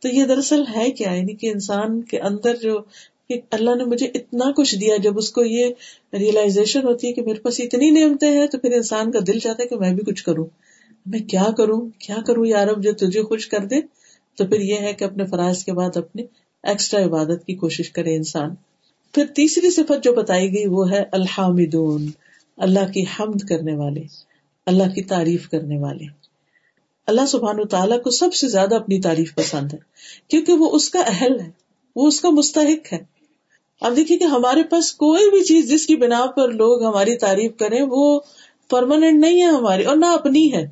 [SPEAKER 1] تو یہ دراصل ہے کیا؟ یعنی کہ انسان کے اندر جو کہ اللہ نے مجھے اتنا کچھ دیا، جب اس کو یہ ریئلائزیشن ہوتی ہے کہ میرے پاس اتنی نعمتیں ہیں تو پھر انسان کا دل چاہتا ہے کہ میں بھی کچھ کروں۔ میں کیا کروں؟ کیا کروں یار اب جو تجھے خوش کر دے؟ تو پھر یہ ہے کہ اپنے فرائض کے بعد اپنے ایکسٹرا عبادت کی کوشش کرے انسان۔ پھر تیسری صفت جو بتائی گئی وہ ہے الحامدون، اللہ کی حمد کرنے والے، اللہ کی تعریف کرنے والے۔ اللہ سبحان تعالیٰ کو سب سے زیادہ اپنی تعریف پسند ہے، کیونکہ وہ اس کا اہل ہے، وہ اس کا مستحق ہے۔ اب دیکھیے کہ ہمارے پاس کوئی بھی چیز جس کی بنا پر لوگ ہماری تعریف کریں، وہ پرماننٹ نہیں ہے ہماری اور نہ اپنی ہے۔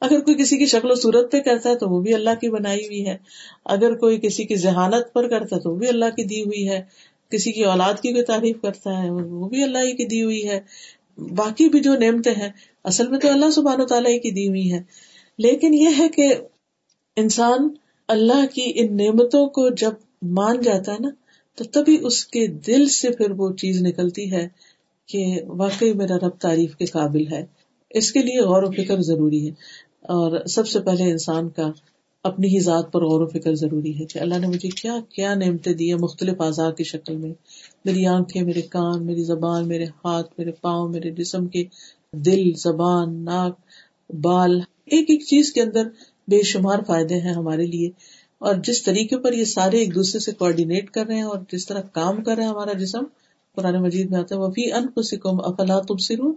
[SPEAKER 1] اگر کوئی کسی کی شکل و صورت پہ کرتا ہے تو وہ بھی اللہ کی بنائی ہوئی ہے۔ اگر کوئی کسی کی ذہانت پر کرتا ہے تو وہ بھی اللہ کی دی ہوئی ہے۔ کسی کی اولاد کی کوئی تعریف کرتا ہے، وہ بھی اللہ ہی کی دی ہوئی ہے۔ باقی بھی جو نعمتیں ہیں، اصل میں تو اللہ سبحان و تعالیٰ ہی کی دی ہوئی ہے لیکن یہ ہے کہ انسان اللہ کی ان نعمتوں کو جب مان جاتا ہے نا، تو تبھی اس کے دل سے پھر وہ چیز نکلتی ہے کہ واقعی میرا رب تعریف کے قابل ہے۔ اس کے لیے غور و فکر ضروری ہے۔ اور سب سے پہلے انسان کا اپنی ہی ذات پر غور و فکر ضروری ہے کہ اللہ نے مجھے کیا کیا نعمتیں دی مختلف اعضاء کی شکل میں۔ میری آنکھیں، میرے کان، میری زبان، میرے ہاتھ، میرے پاؤں، میرے جسم کے دل، زبان، ناک، بال ایک ایک چیز کے اندر بے شمار فائدے ہیں ہمارے لیے۔ اور جس طریقے پر یہ سارے ایک دوسرے سے کوآڈینیٹ کر رہے ہیں اور جس طرح کام کر رہے ہیں ہمارا جسم، قرآن مجید میں آتا ہے وفی ان کو افلا تم سرون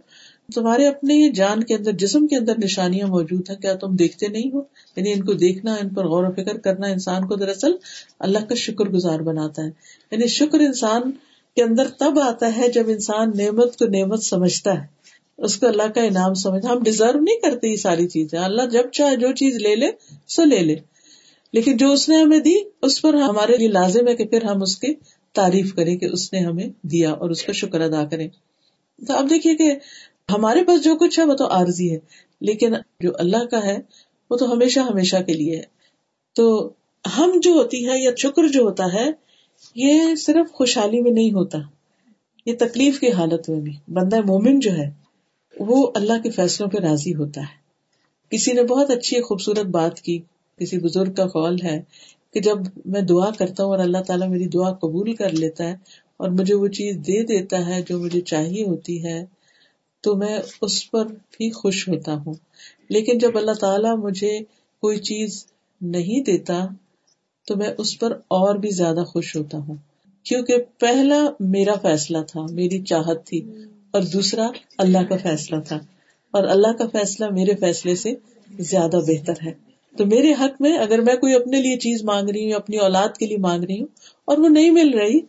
[SPEAKER 1] تمہارے اپنے جان کے اندر، جسم کے اندر نشانیاں موجود ہیں، کیا تم دیکھتے نہیں ہو؟ یعنی ان کو دیکھنا، ان پر غور و فکر کرنا، انسان کو دراصل اللہ کا شکر گزار بناتا ہے۔ یعنی شکر انسان کے اندر تب آتا ہے جب انسان نعمت کو نعمت سمجھتا ہے۔ اس کو اللہ کا انعام سمجھتا ہم ڈیزرو نہیں کرتے یہ ساری چیزیں۔ اللہ جب چاہے جو چیز لے لے، سو لے لے۔ لیکن جو اس نے ہمیں دی، اس پر ہمارے لیے لازم ہے کہ پھر ہم اس کی تعریف کریں کہ اس نے ہمیں دیا اور اس کا شکر ادا کریں۔ تو اب دیکھیے کہ ہمارے پاس جو کچھ ہے، وہ تو عارضی ہے۔ لیکن جو اللہ کا ہے، وہ تو ہمیشہ ہمیشہ کے لیے ہے۔ تو ہم جو ہوتی ہے یا شکر جو ہوتا ہے، یہ صرف خوشحالی میں نہیں ہوتا۔ یہ تکلیف کی حالت میں بھی۔ بندہ مومن جو ہے وہ اللہ کے فیصلوں پہ راضی ہوتا ہے۔ کسی نے بہت اچھی خوبصورت بات کی، کسی بزرگ کا قول ہے کہ جب میں دعا کرتا ہوں اور اللہ تعالیٰ میری دعا قبول کر لیتا ہے اور مجھے وہ چیز دے دیتا ہے جو مجھے چاہیے ہوتی ہے، تو میں اس پر بھی خوش ہوتا ہوں۔ لیکن جب اللہ تعالیٰ مجھے کوئی چیز نہیں دیتا، تو میں اس پر اور بھی زیادہ خوش ہوتا ہوں۔ کیونکہ پہلا میرا فیصلہ تھا، میری چاہت تھی۔ اور دوسرا اللہ کا فیصلہ تھا۔ اور اللہ کا فیصلہ میرے فیصلے سے زیادہ بہتر ہے۔ تو میرے حق میں اگر میں کوئی اپنے لیے چیز مانگ رہی ہوں اپنی اولاد کے لیے مانگ رہی ہوں اور وہ نہیں مل رہی،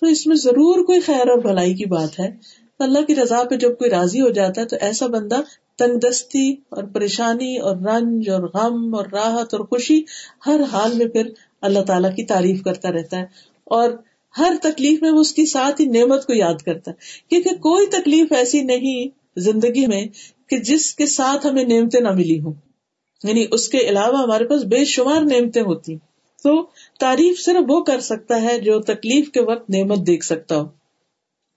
[SPEAKER 1] تو اس میں ضرور کوئی خیر اور بھلائی کی بات ہے۔ اللہ کی رضا پہ جب کوئی راضی ہو جاتا ہے تو ایسا بندہ تنگ دستی اور پریشانی اور رنج اور غم اور راحت اور خوشی ہر حال میں پھر اللہ تعالیٰ کی تعریف کرتا رہتا ہے۔ اور ہر تکلیف میں وہ اس کی ساتھ ہی نعمت کو یاد کرتا ہے۔ کیونکہ کوئی تکلیف ایسی نہیں زندگی میں کہ جس کے ساتھ ہمیں نعمتیں نہ ملی ہوں۔ یعنی اس کے علاوہ ہمارے پاس بے شمار نعمتیں ہوتی۔ تو تعریف صرف وہ کر سکتا ہے جو تکلیف کے وقت نعمت دیکھ سکتا ہو۔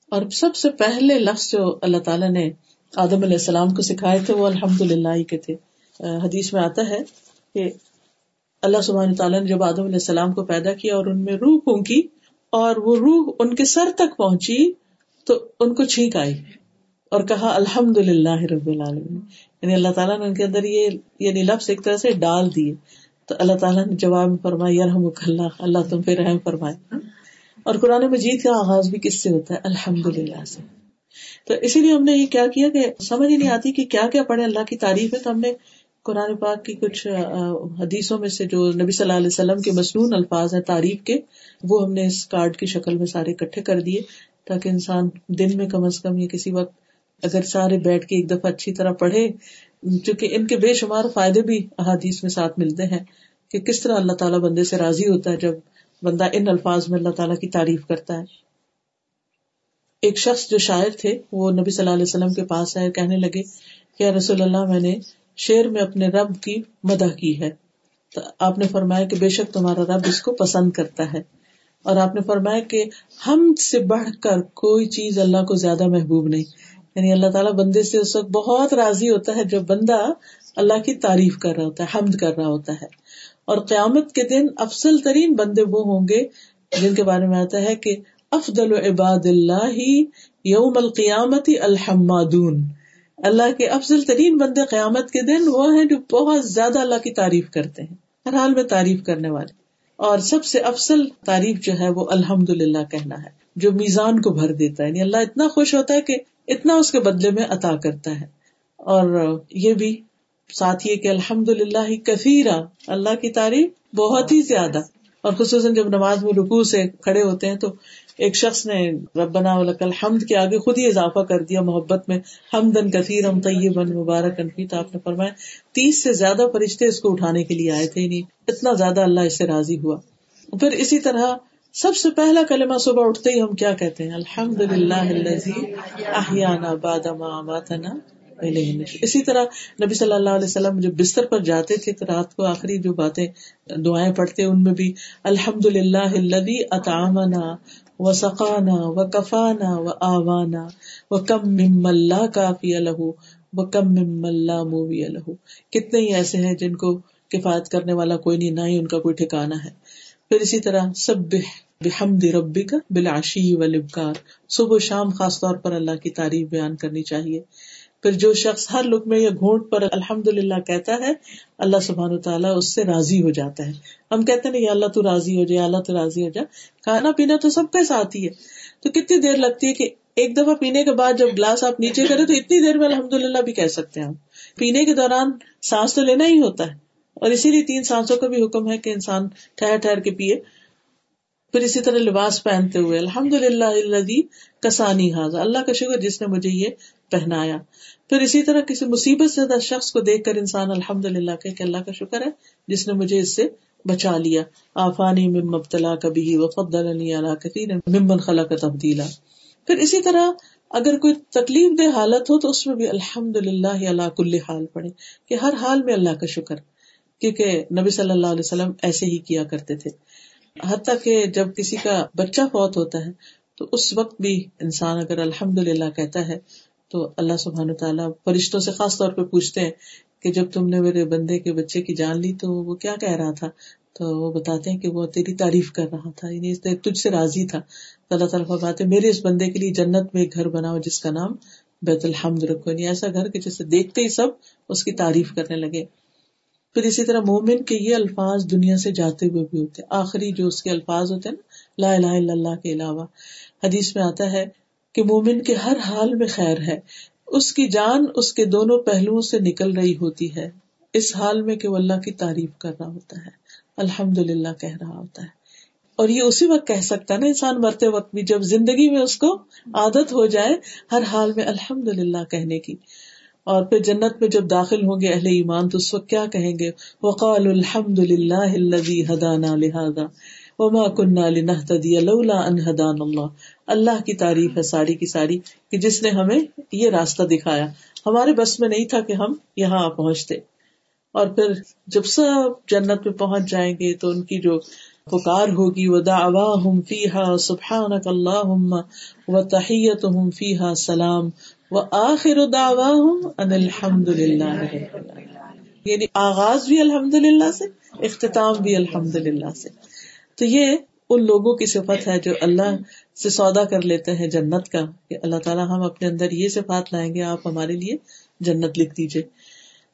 [SPEAKER 1] اور سب سے پہلے لفظ جو اللہ تعالیٰ نے آدم علیہ السلام کو سکھائے تھے وہ الحمد للہ ہی کے تھے۔ حدیث میں آتا ہے کہ اللہ سبحانہ تعالیٰ نے جب آدم علیہ السلام کو پیدا کیا اور ان میں روح پھونکی اور وہ روح ان کے سر تک پہنچی تو ان کو چھینک آئی اور کہا الحمد للہ رب العالمین. یعنی اللہ تعالیٰ نے ان کے اندر یہ یعنی لفظ ایک طرح سے ڈال دیے۔ تو اللہ تعالیٰ نے جواب میں فرمایا یار اللہ اللہ تم پہ رحم فرمائے۔ اور قرآن مجید کا آغاز بھی کس سے ہوتا ہے؟ الحمد للہ سے۔ تو اسی لیے ہم نے یہ کیا کیا کہ سمجھ ہی نہیں آتی کہ کیا کیا پڑھے اللہ کی تعریف ہے تو ہم نے قرآن پاک کی کچھ حدیثوں میں سے جو نبی صلی اللہ علیہ وسلم کے مصنون الفاظ ہیں تعریف کے، وہ ہم نے اس کارڈ کی شکل میں سارے اکٹھے کر دیے تاکہ انسان دن میں کم از کم یا کسی وقت اگر سارے بیٹھ کے ایک دفعہ اچھی طرح پڑھے چونکہ ان کے بے شمار فائدے بھی احادیث میں ساتھ ملتے ہیں کہ کس طرح اللہ تعالیٰ بندے سے راضی ہوتا ہے جب بندہ ان الفاظ میں اللہ تعالیٰ کی تعریف کرتا ہے۔ ایک شخص جو شاعر تھے، وہ نبی صلی اللہ علیہ وسلم کے پاس آئے، کہنے لگے کہ رسول اللہ، میں نے شیر میں اپنے رب کی مدح کی ہے۔ تو آپ نے فرمایا کہ بے شک تمہارا رب اس کو پسند کرتا ہے۔ اور آپ نے فرمایا کہ ہم سے بڑھ کر کوئی چیز اللہ کو زیادہ محبوب نہیں۔ یعنی اللہ تعالیٰ بندے سے اس وقت بہت راضی ہوتا ہے جب بندہ اللہ کی تعریف کر رہا ہوتا ہے، حمد کر رہا ہوتا ہے۔ اور قیامت کے دن افضل ترین بندے وہ ہوں گے جن کے بارے میں آتا ہے کہ افضل عباد اللہ یوم القیامت الحمادون۔ اللہ کے افضل ترین بندے قیامت کے دن وہ ہیں جو بہت زیادہ اللہ کی تعریف کرتے ہیں، ہر حال میں تعریف کرنے والے۔ اور سب سے افضل تعریف جو ہے وہ الحمد للہ کہنا ہے، جو میزان کو بھر دیتا ہے۔ یعنی اللہ اتنا خوش ہوتا ہے کہ اتنا اس کے بدلے میں عطا کرتا ہے۔ اور یہ بھی ساتھ یہ کہ الحمد للہ ہی کثیرہ اللہ کی تعریف بہت ہی زیادہ۔ اور خصوصاً جب نماز میں رکو سے کھڑے ہوتے ہیں تو ایک شخص نے ربنا الحمد کے آگے خود ہی اضافہ کر دیا محبت میں ہمدن کثیر ہم طیب مبارک انفی تو آپ نے فرمایا، تیس سے زیادہ فرشتے اس کو اٹھانے کے لیے آئے تھے نہیں اتنا زیادہ اللہ اس سے راضی ہوا۔ پھر اسی طرح سب سے پہلا کلمہ صبح اٹھتے ہی ہم کیا کہتے ہیں؟ الحمد للہ بادنا اسی طرح نبی صلی اللہ علیہ وسلم جب بستر پر جاتے تھے تو رات کو آخری جو باتیں، دعائیں پڑھتے، ان میں بھی الحمد للہ اطامنا و سقانا و کفانا و آوانا و کم مم اللہ کافی الح و کم مم اللہ مووی الح کتنے ہی ایسے ہیں جن کو کفایت کرنے والا کوئی نہیں، نہ ہی ان کا کوئی ٹھکانا ہے۔ پھر اسی طرح سب بحمد ربی کا بلاشی و لبکار صبح و شام خاص طور پر اللہ کی تعریف بیان کرنی چاہیے۔ پھر جو شخص ہر لک میں یا گھونٹ پر الحمد للہ کہتا ہے، اللہ سبحان تعالیٰ اس سے راضی ہو جاتا ہے۔ ہم کہتے ہیں اللہ تو راضی ہو جائے اللہ تو راضی ہو جائے کھانا پینا تو سب کے ساتھ ہی ہے۔ تو کتنی دیر لگتی ہے کہ ایک دفعہ پینے کے بعد جب گلاس آپ نیچے کرے تو اتنی دیر میں الحمد للہ بھی کہہ سکتے ہیں ہم۔ پینے کے دوران سانس تو لینا ہی ہوتا ہے۔ اور اسی لیے تین سانسوں کا بھی حکم ہے کہ انسان ٹھہر ٹھہر کے پیے پھر اسی طرح لباس پہنتے ہوئے الحمد للہ کسانی حاضر اللہ کا شکر جس نے مجھے یہ پہنایا۔ پھر اسی طرح کسی مصیبت سے شخص کو دیکھ کر انسان الحمد للہ کہ اللہ کا شکر ہے، جس نے مجھے اس سے بچا لیا۔ آفانی مم مبتلا کبھی وفد ممن خلا کا تبدیلا۔ پھر اسی طرح اگر کوئی تکلیف دہ حالت ہو تو اس میں بھی الحمد للہ اللہ کل حال پڑے کہ ہر حال میں اللہ کا شکر۔ کیونکہ نبی صلی اللہ علیہ وسلم ایسے ہی کیا کرتے تھے۔ حتیٰ کہ جب کسی کا بچہ فوت ہوتا ہے، تو اس وقت بھی انسان اگر الحمد للہ کہتا ہے، تو اللہ سبحان تعالیٰ فرشتوں سے خاص طور پہ پوچھتے ہیں کہ جب تم نے میرے بندے کے بچے کی جان لی، تو وہ کیا کہہ رہا تھا؟ تو وہ بتاتے ہیں کہ وہ تیری تعریف کر رہا تھا یعنی تجھ سے راضی تھا۔ تو اللہ تعالیٰ بات ہے میرے اس بندے کے لیے جنت میں ایک گھر بناؤ جس کا نام بیت الحمد رکھو۔ یعنی ایسا گھر کہ جسے دیکھتے ہی سب اس کی تعریف کرنے لگے۔ پھر اسی طرح مومن کے یہ الفاظ دنیا سے جاتے ہوئے بھی ہوتے آخری جو اس کے الفاظ ہوتے ہیں نا، لا الہ الا اللہ کے علاوہ، حدیث میں آتا ہے کہ مومن کے ہر حال میں خیر ہے۔ اس کی جان اس کے دونوں پہلوؤں سے نکل رہی ہوتی ہے۔ اس حال میں کہ وہ اللہ کی تعریف کر رہا ہوتا ہے۔ الحمد للہ کہہ رہا ہوتا ہے۔ اور یہ اسی وقت کہہ سکتا ہے نا، انسان مرتے وقت بھی جب زندگی میں اس کو عادت ہو جائے ہر حال میں الحمد للہ کہنے کی۔ اور پھر جنت میں جب داخل ہوں گے اہل ایمان، تو اس وقت کیا کہیں گے؟ وقال الحمد للہ ہدانا لہذا وما کنہ لنہتدی لولا ان ہدان اللہ۔ اللہ کی تعریف ہے ساری کی ساری کہ جس نے ہمیں یہ راستہ دکھایا۔ ہمارے بس میں نہیں تھا کہ ہم یہاں پہنچتے۔ اور پھر جب سب جنت میں پہنچ جائیں گے تو ان کی جو پکار ہوگی وہ دعوا ہم فیحا سبحان اللہ و تحیت ہم فیحا سلام۔ و آخر ان الحمد للہ یعنی آغاز بھی الحمد للہ سے، اختتام بھی الحمد للہ سے۔ تو یہ ان لوگوں کی صفت ہے جو اللہ سے سودا کر لیتے ہیں جنت کا، کہ اللہ تعالیٰ ہم اپنے اندر یہ صفات لائیں گے، آپ ہمارے لیے جنت لکھ دیجیے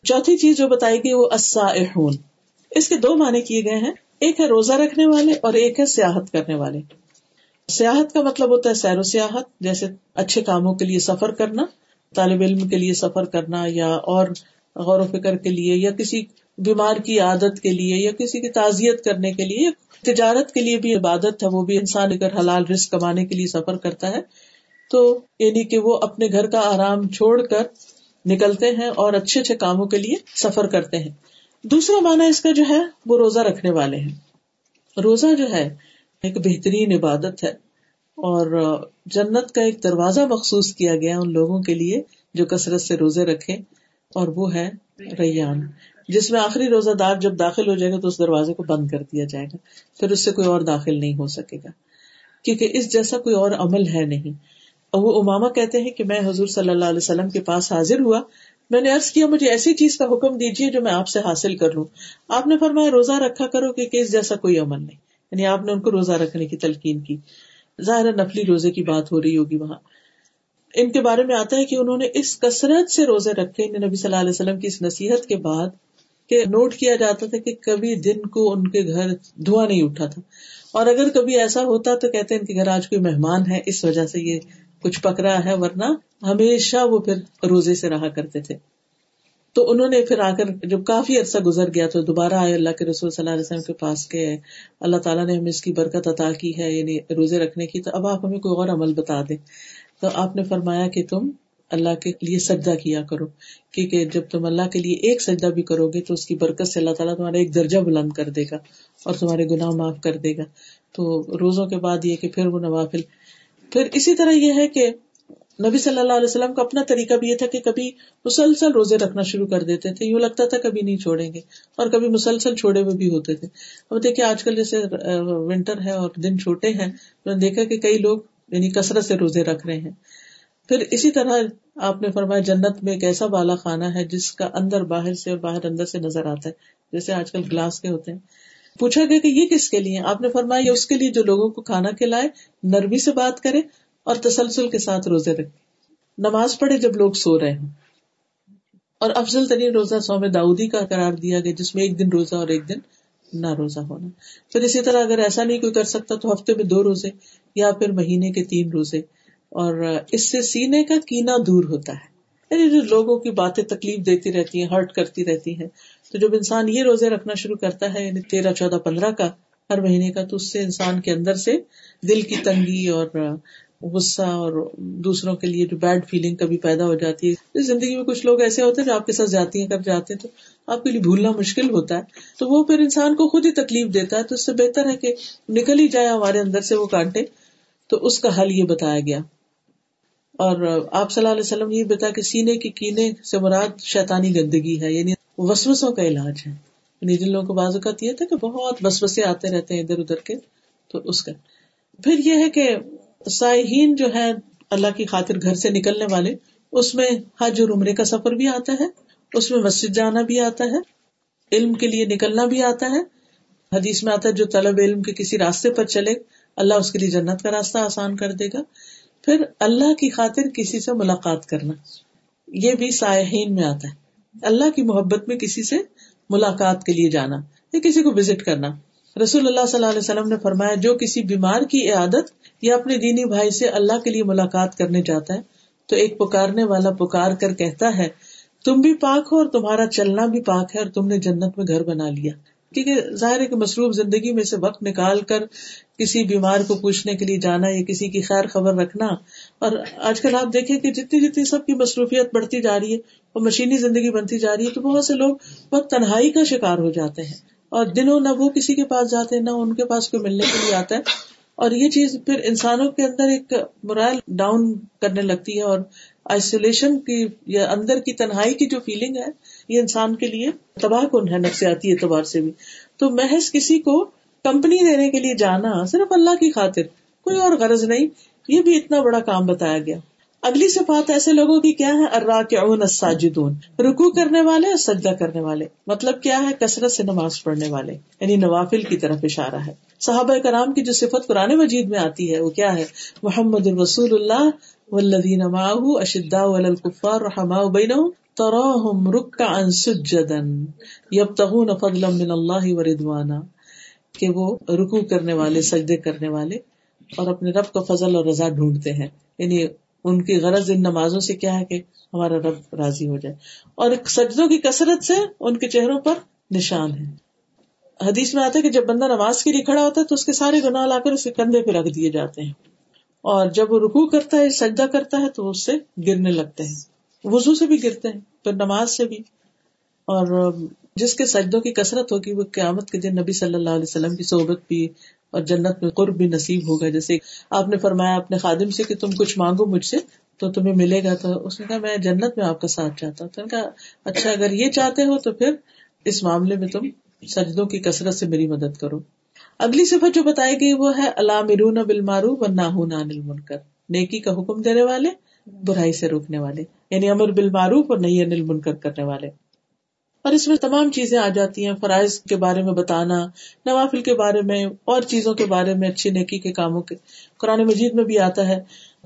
[SPEAKER 1] چوتھی چیز جو بتائی گئی وہ اس کے دو معنی کیے گئے ہیں، ایک ہے روزہ رکھنے والے اور ایک ہے سیاحت کرنے والے۔ سیاحت کا مطلب ہوتا ہے سیر و سیاحت، جیسے اچھے کاموں کے لیے سفر کرنا، طالب علم کے لیے سفر کرنا، یا اور غور و فکر کے لیے، یا کسی بیمار کی عادت کے لیے، یا کسی کی تعزیت کرنے کے لیے، تجارت کے لیے بھی عبادت ہے، وہ بھی انسان اگر حلال رسک کمانے کے لیے سفر کرتا ہے، تو یعنی کہ وہ اپنے گھر کا آرام چھوڑ کر نکلتے ہیں اور اچھے اچھے کاموں کے لیے سفر کرتے ہیں۔ دوسرا مانا اس کا جو ہے، وہ روزہ رکھنے والے ہیں۔ روزہ جو ہے ایک بہترین عبادت ہے۔ اور جنت کا ایک دروازہ مخصوص کیا گیا ان لوگوں کے لیے جو کثرت سے روزے رکھے اور وہ ہے ریان۔ جس میں آخری روزہ دار جب داخل ہو جائے گا تو اس دروازے کو بند کر دیا جائے گا، پھر اس سے کوئی اور داخل نہیں ہو سکے گا۔ کیونکہ اس جیسا کوئی اور عمل ہے نہیں۔ وہ اماما کہتے ہیں کہ میں حضور صلی اللہ علیہ وسلم کے پاس حاضر ہوا۔ میں نے عرض کیا، مجھے ایسی چیز کا حکم دیجیے جو میں آپ سے حاصل کر لوں۔ آپ نے فرمایا، روزہ رکھا کرو کہ اس جیسا کوئی عمل نہیں۔ یعنی آپ نے ان کو روزہ رکھنے کی تلقین کی۔ ظاہر نفلی روزے کی بات ہو رہی ہوگی وہاں۔ ان کے بارے میں آتا ہے کہ انہوں نے اس کثرت سے روزے رکھے۔ نبی صلی اللہ علیہ وسلم کی اس نصیحت کے بعد کہ نوٹ کیا جاتا تھا کہ کبھی دن کو ان کے گھر دھواں نہیں اٹھا تھا۔ اور اگر کبھی ایسا ہوتا تو کہتے ان کے گھر آج کوئی مہمان ہے، اس وجہ سے یہ کچھ پکڑا ہے، ورنہ ہمیشہ وہ پھر روزے سے رہا کرتے تھے۔ تو انہوں نے پھر آ کر جب کافی عرصہ گزر گیا تو دوبارہ آئے اللہ کے رسول صلی اللہ علیہ وسلم کے پاس کے اللہ تعالیٰ نے ہمیں اس کی برکت عطا کی ہے یعنی روزے رکھنے کی۔ تو اب آپ ہمیں کوئی اور عمل بتا دیں۔ تو آپ نے فرمایا کہ تم اللہ کے لیے سجدہ کیا کرو، کیونکہ جب تم اللہ کے لیے ایک سجدہ بھی کرو گے تو اس کی برکت سے اللہ تعالیٰ تمہارا ایک درجہ بلند کر دے گا اور تمہارے گناہ معاف کر دے گا۔ تو روزوں کے بعد یہ کہ پھر وہ نوافل۔ پھر اسی طرح یہ ہے کہ نبی صلی اللہ علیہ وسلم کا اپنا طریقہ بھی یہ تھا کہ کبھی مسلسل روزے رکھنا شروع کر دیتے تھے۔ یوں لگتا تھا کبھی نہیں چھوڑیں گے اور کبھی مسلسل چھوڑے ہوئے بھی ہوتے تھے۔ اب دیکھیے آج کل جیسے ونٹر ہے اور دن چھوٹے ہیں تو دیکھا کہ کئی لوگ یعنی کثرت سے روزے رکھ رہے ہیں۔ پھر اسی طرح آپ نے فرمایا جنت میں ایک ایسا بالا خانہ ہے جس کا اندر باہر سے اور باہر اندر سے نظر آتا ہے۔ جیسے آج کل گلاس کے ہوتے ہیں۔ پوچھا گیا کہ یہ کس کے لیے؟ آپ نے فرمایا یہ اس کے لیے جو لوگوں کو کھانا کھلائے، نرمی سے بات کرے اور تسلسل کے ساتھ روزے رکھے نماز پڑھے جب لوگ سو رہے ہوں۔ اور افضل ترین روزہ سوم داؤدی کا قرار دیا گیا، جس میں ایک دن روزہ اور ایک دن نہ روزہ ہونا۔ پھر اسی طرح اگر ایسا نہیں کوئی کر سکتا تو ہفتے میں دو روزے یا پھر مہینے کے تین روزے۔ اور اس سے سینے کا کینا دور ہوتا ہے۔ یعنی جو لوگوں کی باتیں تکلیف دیتی رہتی ہیں، ہرٹ کرتی رہتی ہیں، تو جب انسان یہ روزے رکھنا شروع کرتا ہے یعنی تیرہ، چودہ، پندرہ کا ہر مہینے کا، تو اس سے انسان کے اندر سے دل کی تنگی اور غصہ اور دوسروں کے لیے جو بیڈ فیلنگ کبھی پیدا ہو جاتی ہے۔ زندگی میں کچھ لوگ ایسے ہوتے ہیں جو آپ کے ساتھ جاتی ہیں، کب جاتے ہیں، تو آپ کے لیے بھولنا مشکل ہوتا ہے۔ تو وہ پھر انسان کو خود ہی تکلیف دیتا ہے۔ تو اس سے بہتر ہے کہ نکل ہی جائے ہمارے اندر سے وہ کانٹے۔ تو اس کا حل یہ بتایا گیا۔ اور آپ صلی اللہ علیہ وسلم یہ بتا کہ سینے کی کینے سے مراد شیطانی گندگی ہے یعنی وسوسوں کا علاج ہے۔ یعنی جن لوگوں کو بعض اوقات یہ تھا کہ بہت وسوسے آتے رہتے ہیں ادھر ادھر کے، تو اس کا۔ پھر یہ ہے کہ سائہین جو ہے اللہ کی خاطر گھر سے نکلنے والے، اس میں حج اور عمرے کا سفر بھی آتا ہے، اس میں مسجد جانا بھی آتا ہے، علم کے لیے نکلنا بھی آتا ہے۔ حدیث میں آتا ہے، جو طلب علم کے کسی راستے پر چلے، اللہ اس کے لیے جنت کا راستہ آسان کر دے گا۔ پھر اللہ کی خاطر کسی سے ملاقات کرنا، یہ بھی سائحین میں آتا ہے۔ اللہ کی محبت میں کسی سے ملاقات کے لیے جانا، یا کسی کو وزٹ کرنا۔ رسول اللہ صلی اللہ علیہ وسلم نے فرمایا، جو کسی بیمار کی عادت یا اپنے دینی بھائی سے اللہ کے لیے ملاقات کرنے جاتا ہے، تو ایک پکارنے والا پکار کر کہتا ہے، تم بھی پاک ہو اور تمہارا چلنا بھی پاک ہے اور تم نے جنت میں گھر بنا لیا۔ کیونکہ ظاہر ہے کہ مصروف زندگی میں سے وقت نکال کر کسی بیمار کو پوچھنے کے لیے جانا یا کسی کی خیر خبر رکھنا، اور آج کل آپ دیکھیں کہ جتنی جتنی سب کی مصروفیت بڑھتی جا رہی ہے اور مشینی زندگی بنتی جا رہی ہے، تو بہت سے لوگ بہت تنہائی کا شکار ہو جاتے ہیں۔ اور دنوں نہ وہ کسی کے پاس جاتے ہیں نہ ان کے پاس کوئی ملنے کے لیے آتا ہے۔ اور یہ چیز پھر انسانوں کے اندر ایک مرائل ڈاؤن کرنے لگتی ہے اور آئسولیشن کی یا اندر کی تنہائی کی جو فیلنگ ہے، یہ انسان کے لیے تباہ کن ہے، نفسیاتی اعتبار سے بھی۔ تو محض کسی کو کمپنی دینے کے لیے جانا صرف اللہ کی خاطر، کوئی اور غرض نہیں، یہ بھی اتنا بڑا کام بتایا گیا۔ اگلی صفات ایسے لوگوں کی کیا ہے ارا کے اون الساجدون رکو کرنے والے اور سجدہ کرنے والے۔ مطلب کیا ہے؟ کثرت سے نماز پڑھنے والے۔ یعنی نوافل کی طرف اشارہ ہے۔ صحابہ کرام کی جو صفت قرآن مجید میں آتی ہے، وہ کیا ہے؟ محمد الرسول اللہ والذین معه اشداء علی الكفار رحماء بینہم تراہم رکعا سجدا یبتغون فضلا من اللہ ورضوانا کہ وہ رکو کرنے والے، سجدے کرنے والے اور اپنے رب کا فضل اور رضا ڈھونڈتے ہیں۔ یعنی ان کی غرض ان نمازوں سے کیا ہے کہ ہمارا رب راضی ہو جائے۔ اور سجدوں کی کثرت سے ان کے چہروں پر نشان ہے۔ حدیث میں آتا ہے کہ جب بندہ نماز کے لیے کھڑا ہوتا ہے تو اس کے سارے گناہ لا کر اسے کندھے پہ رکھ دیے جاتے ہیں۔ اور جب وہ رکو کرتا ہے، سجدہ کرتا ہے تو اس سے گرنے لگتے ہیں۔ وزو سے بھی گرتے ہیں، پھر نماز سے بھی۔ اور جس کے سجدوں کی کثرت ہوگی، وہ قیامت کے دن نبی صلی اللہ علیہ وسلم کی صحبت بھی اور جنت میں قرب بھی نصیب ہوگا۔ جیسے آپ نے فرمایا اپنے خادم سے کہ تم کچھ مانگو مجھ سے تو تمہیں ملے گا۔ تو اس نے کہا، میں جنت میں آپ کا ساتھ چاہتا ہوں۔ تو نے کہا اچھا اگر یہ چاہتے ہو تو پھر اس معاملے میں تم سجدوں کی کثرت سے میری مدد کرو۔ اگلی صفت جو بتائی گئی وہ ہے اللہ مرون بل مارو و نہ منکر نیکی کا حکم دینے والے، برائی سے روکنے والے یعنی امر بل معروف اور نہیں انل منکر کرنے والے۔ اور اس میں تمام چیزیں آ جاتی ہیں، فرائض کے بارے میں بتانا، نوافل کے بارے میں، اور چیزوں کے بارے میں اچھی نیکی کے کاموں کے۔ قرآن مجید میں بھی آتا ہے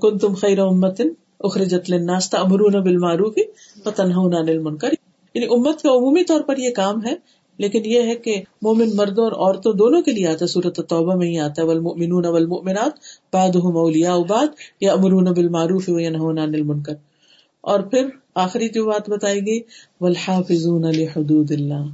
[SPEAKER 1] کن تم خیر امتن اخرجت ناستہ امرون بالمعروف وتنہون عن المنکر. یعنی امت کا عمومی طور پر یہ کام ہے، لیکن یہ ہے کہ مومن مردوں اور عورتوں دونوں کے لیے آتا ہے صورت توبہ میں ہی آتا ہے، والمؤمنون والمؤمنات بعضهم اولیاء بعض یا امرون بالمعروف وینہون عن المنکر. اور پھر آخری جو بات بتائی گئی، والحافظون لحدود اللہ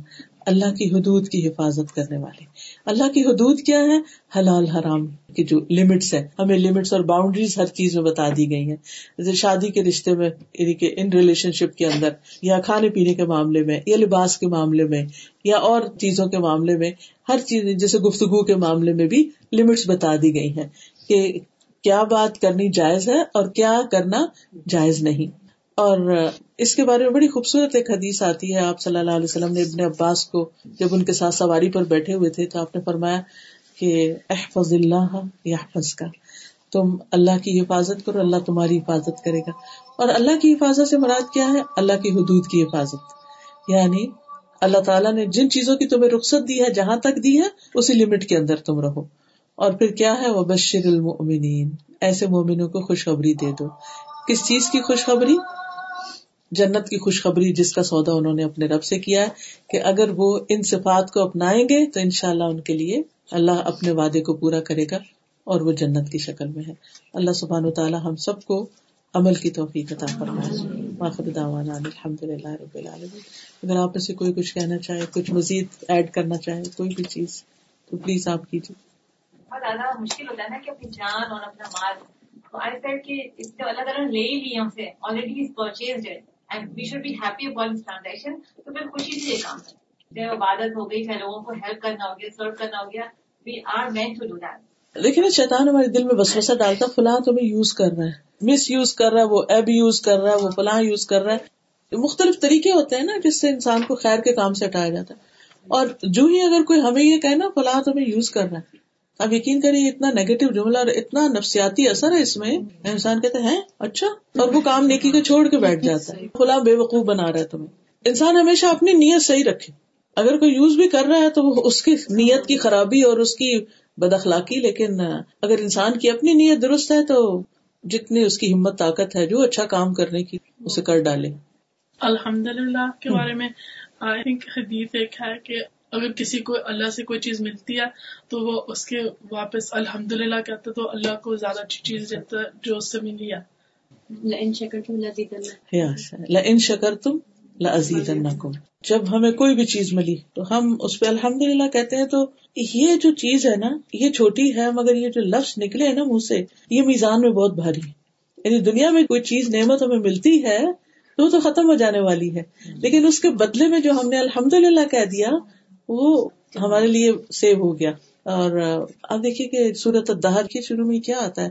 [SPEAKER 1] اللہ کی حدود کی حفاظت کرنے والے۔ اللہ کی حدود کیا ہے حلال، حرام کی جو لمٹس ہے ہمیں لمٹس اور باؤنڈریز ہر چیز میں بتا دی گئی ہیں۔ جیسے شادی کے رشتے میں یعنی کہ ان ریلیشن شپ کے اندر، یا کھانے پینے کے معاملے میں، یا لباس کے معاملے میں، یا اور چیزوں کے معاملے میں، ہر چیز، جیسے گفتگو کے معاملے میں بھی لمٹس بتا دی گئی ہیں کہ کیا بات کرنی جائز ہے اور کیا کرنا جائز نہیں۔ اور اس کے بارے میں بڑی خوبصورت ایک حدیث آتی ہے۔ آپ صلی اللہ علیہ وسلم نے ابن عباس کو جب ان کے ساتھ سواری پر بیٹھے ہوئے تھے تو آپ نے فرمایا کہ احفظ اللہ یحفظ کا تم اللہ کی حفاظت کرو، اللہ تمہاری حفاظت کرے گا۔ اور اللہ کی حفاظت سے مراد کیا ہے؟ اللہ کی حدود کی حفاظت۔ یعنی اللہ تعالیٰ نے جن چیزوں کی تمہیں رخصت دی ہے، جہاں تک دی ہے، اسی لمٹ کے اندر تم رہو۔ اور پھر کیا ہے؟ وہ بشر المؤمنین ایسے مومنوں کو خوشخبری دے دو۔ کس چیز کی خوشخبری؟ جنت کی خوشخبری جس کا سودا انہوں نے اپنے رب سے کیا ہے، کہ اگر وہ ان صفات کو اپنائیں گے تو ان شاء اللہ ان کے لیے اللہ اپنے وعدے کو پورا کرے گا اور وہ جنت کی شکل میں ہے۔ اللہ سبحان و تعالیٰ ہم سب کو عمل کی توفیق عطا فرمائے۔ دعوانا الحمد للہ رب العالمین۔ اگر آپ میں سے کوئی کچھ کہنا چاہے، کچھ مزید ایڈ کرنا چاہے، کوئی بھی چیز، تو پلیز آپ کیجیے۔
[SPEAKER 2] بہت زیادہ مشکل ہوتا ہے نا کہ اپنی جان اور اپنا مال، تو آئی سیڈ کہ اللہ تعالیٰ نے لے ہی لی ہم سے آلریڈی از پرچیز ہے we should be happy about this transaction تو پھر خوشی سے یہ کام ہے چاہے عبادت ہو گئی، چاہے لوگوں کو ہیلپ کرنا ہو گیا سرو کرنا ہو گیا we are meant to do that
[SPEAKER 1] لیکن شیطان ہمارے دل میں وسوسہ ڈالتا فلاں تمہیں یوز کر رہا ہے مس یوز کر رہا ہے، وہ ایب یوز کر رہا ہے، وہ فلاں یوز کر رہا ہے۔ مختلف طریقے ہوتے ہیں نا، جس سے انسان کو خیر کے کام سے ہٹایا جاتا ہے۔ اور جو ہی اگر کوئی ہمیں یہ کہنا فلاں تمہیں یوز کر رہا ہے اب یقین کریے اتنا نیگیٹو جملہ اور اتنا نفسیاتی اثر ہے اس میں، انسان کہتے ہیں؟ اچھا۔ اور وہ کام نیکی کو چھوڑ کے بیٹھ جاتا ہے۔ کھلا بے وقوف بنا رہا ہے تمہیں۔ انسان ہمیشہ اپنی نیت صحیح رکھے۔ اگر کوئی یوز بھی کر رہا ہے تو اس کی نیت کی خرابی اور اس کی بد اخلاقی، لیکن اگر انسان کی اپنی نیت درست ہے تو جتنی اس کی ہمت، طاقت ہے، جو اچھا کام کرنے کی، اسے کر ڈالے۔
[SPEAKER 3] الحمد للہ کے بارے میں حدیث ایک ہے کہ اگر کسی کو اللہ سے کوئی چیز ملتی ہے تو وہ اس کے واپس الحمد للہ کہتا تو اللہ کو زیادہ اچھی چیز دیتا ہے جو اس سے ملی ہے۔
[SPEAKER 4] لئن
[SPEAKER 1] یس لئن شکرتم لازیدنکم۔ جب ہمیں کوئی بھی چیز ملی تو ہم اس پہ الحمد للہ کہتے ہیں تو یہ جو چیز ہے نا یہ چھوٹی ہے مگر یہ جو لفظ نکلے ہیں نا منہ سے یہ میزان میں بہت بھاری ہے۔ یعنی دنیا میں کوئی چیز نعمت ہمیں ملتی ہے تو وہ تو ختم ہو جانے والی ہے۔ لیکن اس کے بدلے میں جو ہم نے الحمد للہ کہہ دیا وہ ہمارے لیے سیو ہو گیا۔ اور آپ دیکھیے کہ سورت دہر کے شروع میں کیا آتا ہے؟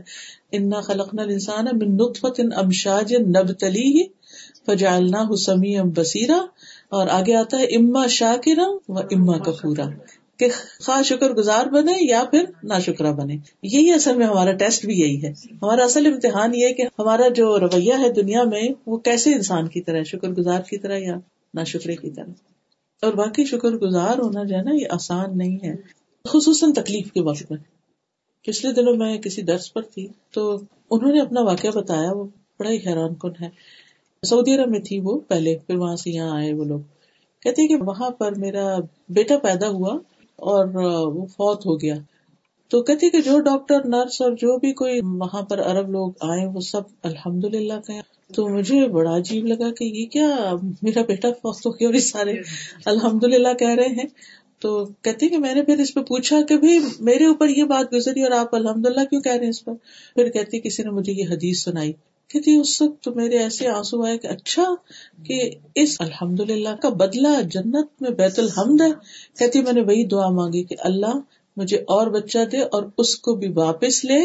[SPEAKER 1] انا خلقنا الانسان من نطفت امشاج نبتلیہ فجعلناہ سمیعا بصیرا اور آگے آتا ہے اما شاکرا و اما کفورا کہ خواہ شکر گزار بنے یا پھر نا شکرا بنے۔ یہی اصل میں ہمارا ٹیسٹ بھی یہی ہے۔ ہمارا اصل امتحان یہ ہے کہ ہمارا جو رویہ ہے دنیا میں وہ کیسے انسان کی طرح شکر گزار کی طرح یا نا شکرے کی طرح؟ اور باقی شکر گزار ہونا جو ہے نا، یہ آسان نہیں ہے۔ خصوصاً تکلیف کے وقت میں پچھلے دنوں میں کسی درس پر تھی، تو انہوں نے اپنا واقعہ بتایا، وہ بڑا ہی حیران کن ہے۔ سعودی عرب میں تھی وہ پہلے، پھر وہاں سے یہاں آئے وہ لوگ۔ کہتے کہ وہاں پر میرا بیٹا پیدا ہوا اور وہ فوت ہو گیا۔ تو کہتے کہ جو ڈاکٹر، نرس اور جو بھی کوئی وہاں پر عرب لوگ آئے، وہ سب الحمد للہ کہ تو مجھے بڑا عجیب لگا کہ یہ کیا میرا بیٹا فوت ہو گیا اور سارے الحمد للہ کہہ رہے ہیں۔ تو کہتے کہ میں نے پھر اس پہ پوچھا کہ بھائی میرے اوپر یہ بات گزری اور آپ الحمد للہ کیوں کہہ رہے ہیں اس پر؟ پھر کہتی کسی نے مجھے یہ حدیث سنائی۔ کہتی اس وقت تو میرے ایسے آنسو آئے کہ اچھا کہ اس الحمد للہ کا بدلہ جنت میں بیت الحمد ہے۔ کہتی میں نے وہی دعا مانگی کہ اللہ مجھے اور بچہ دے اور اس کو بھی واپس لے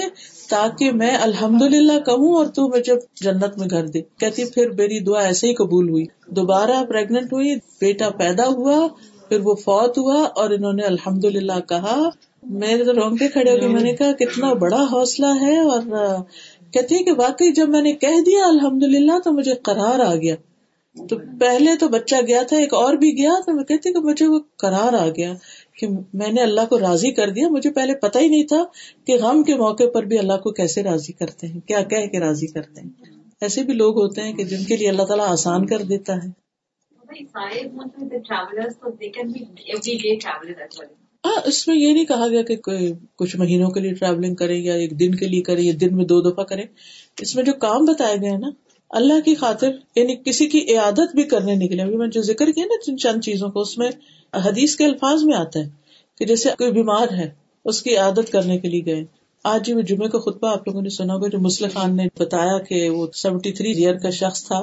[SPEAKER 1] تاکہ میں الحمد للہ کہوں اور تو مجھے جنت میں گھر دے۔ کہتی پھر میری دعا ایسے ہی قبول ہوئی۔ دوبارہ پریگنٹ ہوئی، بیٹا پیدا ہوا، پھر وہ فوت ہوا اور انہوں نے الحمد للہ کہا میرے تو رونگے کھڑے ہو گئے میں نے کہا، کتنا بڑا حوصلہ ہے اور کہتی کہ واقعی جب میں نے کہہ دیا الحمد للہ تو مجھے قرار آ گیا۔ تو پہلے تو بچہ گیا تھا، ایک اور بھی گیا، تو میں کہتی کہ مجھے وہ قرار آ گیا۔ کہ میں نے اللہ کو راضی کر دیا مجھے پہلے پتا ہی نہیں تھا کہ غم کے موقع پر بھی اللہ کو کیسے راضی کرتے ہیں کیا کہہ کے راضی کرتے ہیں۔ ایسے بھی لوگ ہوتے ہیں کہ جن کے لیے اللہ تعالیٰ آسان کر دیتا ہے۔ ہاں اس میں یہ نہیں کہا گیا کہ کوئی کچھ مہینوں کے لیے ٹریولنگ کرے یا ایک دن کے لیے کرے یا دن میں دو دفعہ کرے۔ اس میں جو کام بتائے گئے نا اللہ کی خاطر یعنی کسی کی عیادت بھی کرنے نکلے۔ ابھی میں جو ذکر کیا نا جن چند چیزوں کو اس میں حدیث کے الفاظ میں آتا ہے کہ جیسے کوئی بیمار ہے، اس کی عادت کرنے کے لیے گئے۔ آج جی وہ جمعے کا خطبہ آپ لوگوں نے سنا ہوگا، جو مسلم خان نے بتایا کہ وہ سیونٹی تھری ایئر کا شخص تھا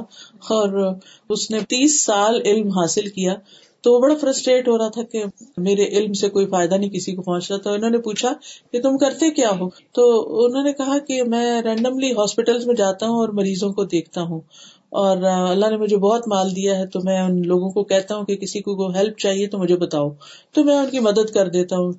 [SPEAKER 1] اور اس نے تیس سال علم حاصل کیا۔ تو وہ بڑا فرسٹریٹ ہو رہا تھا کہ میرے علم سے کوئی فائدہ نہیں، کسی کو پہنچ رہا تھا انہوں نے پوچھا کہ تم کرتے کیا ہو؟ تو انہوں نے کہا کہ میں رینڈملی ہاسپٹل میں جاتا ہوں اور مریضوں کو دیکھتا ہوں۔ اور اللہ نے مجھے بہت مال دیا ہے تو میں ان لوگوں کو کہتا ہوں کہ کسی کو ہیلپ چاہیے تو مجھے بتاؤ۔ تو میں ان کی مدد کر دیتا ہوں۔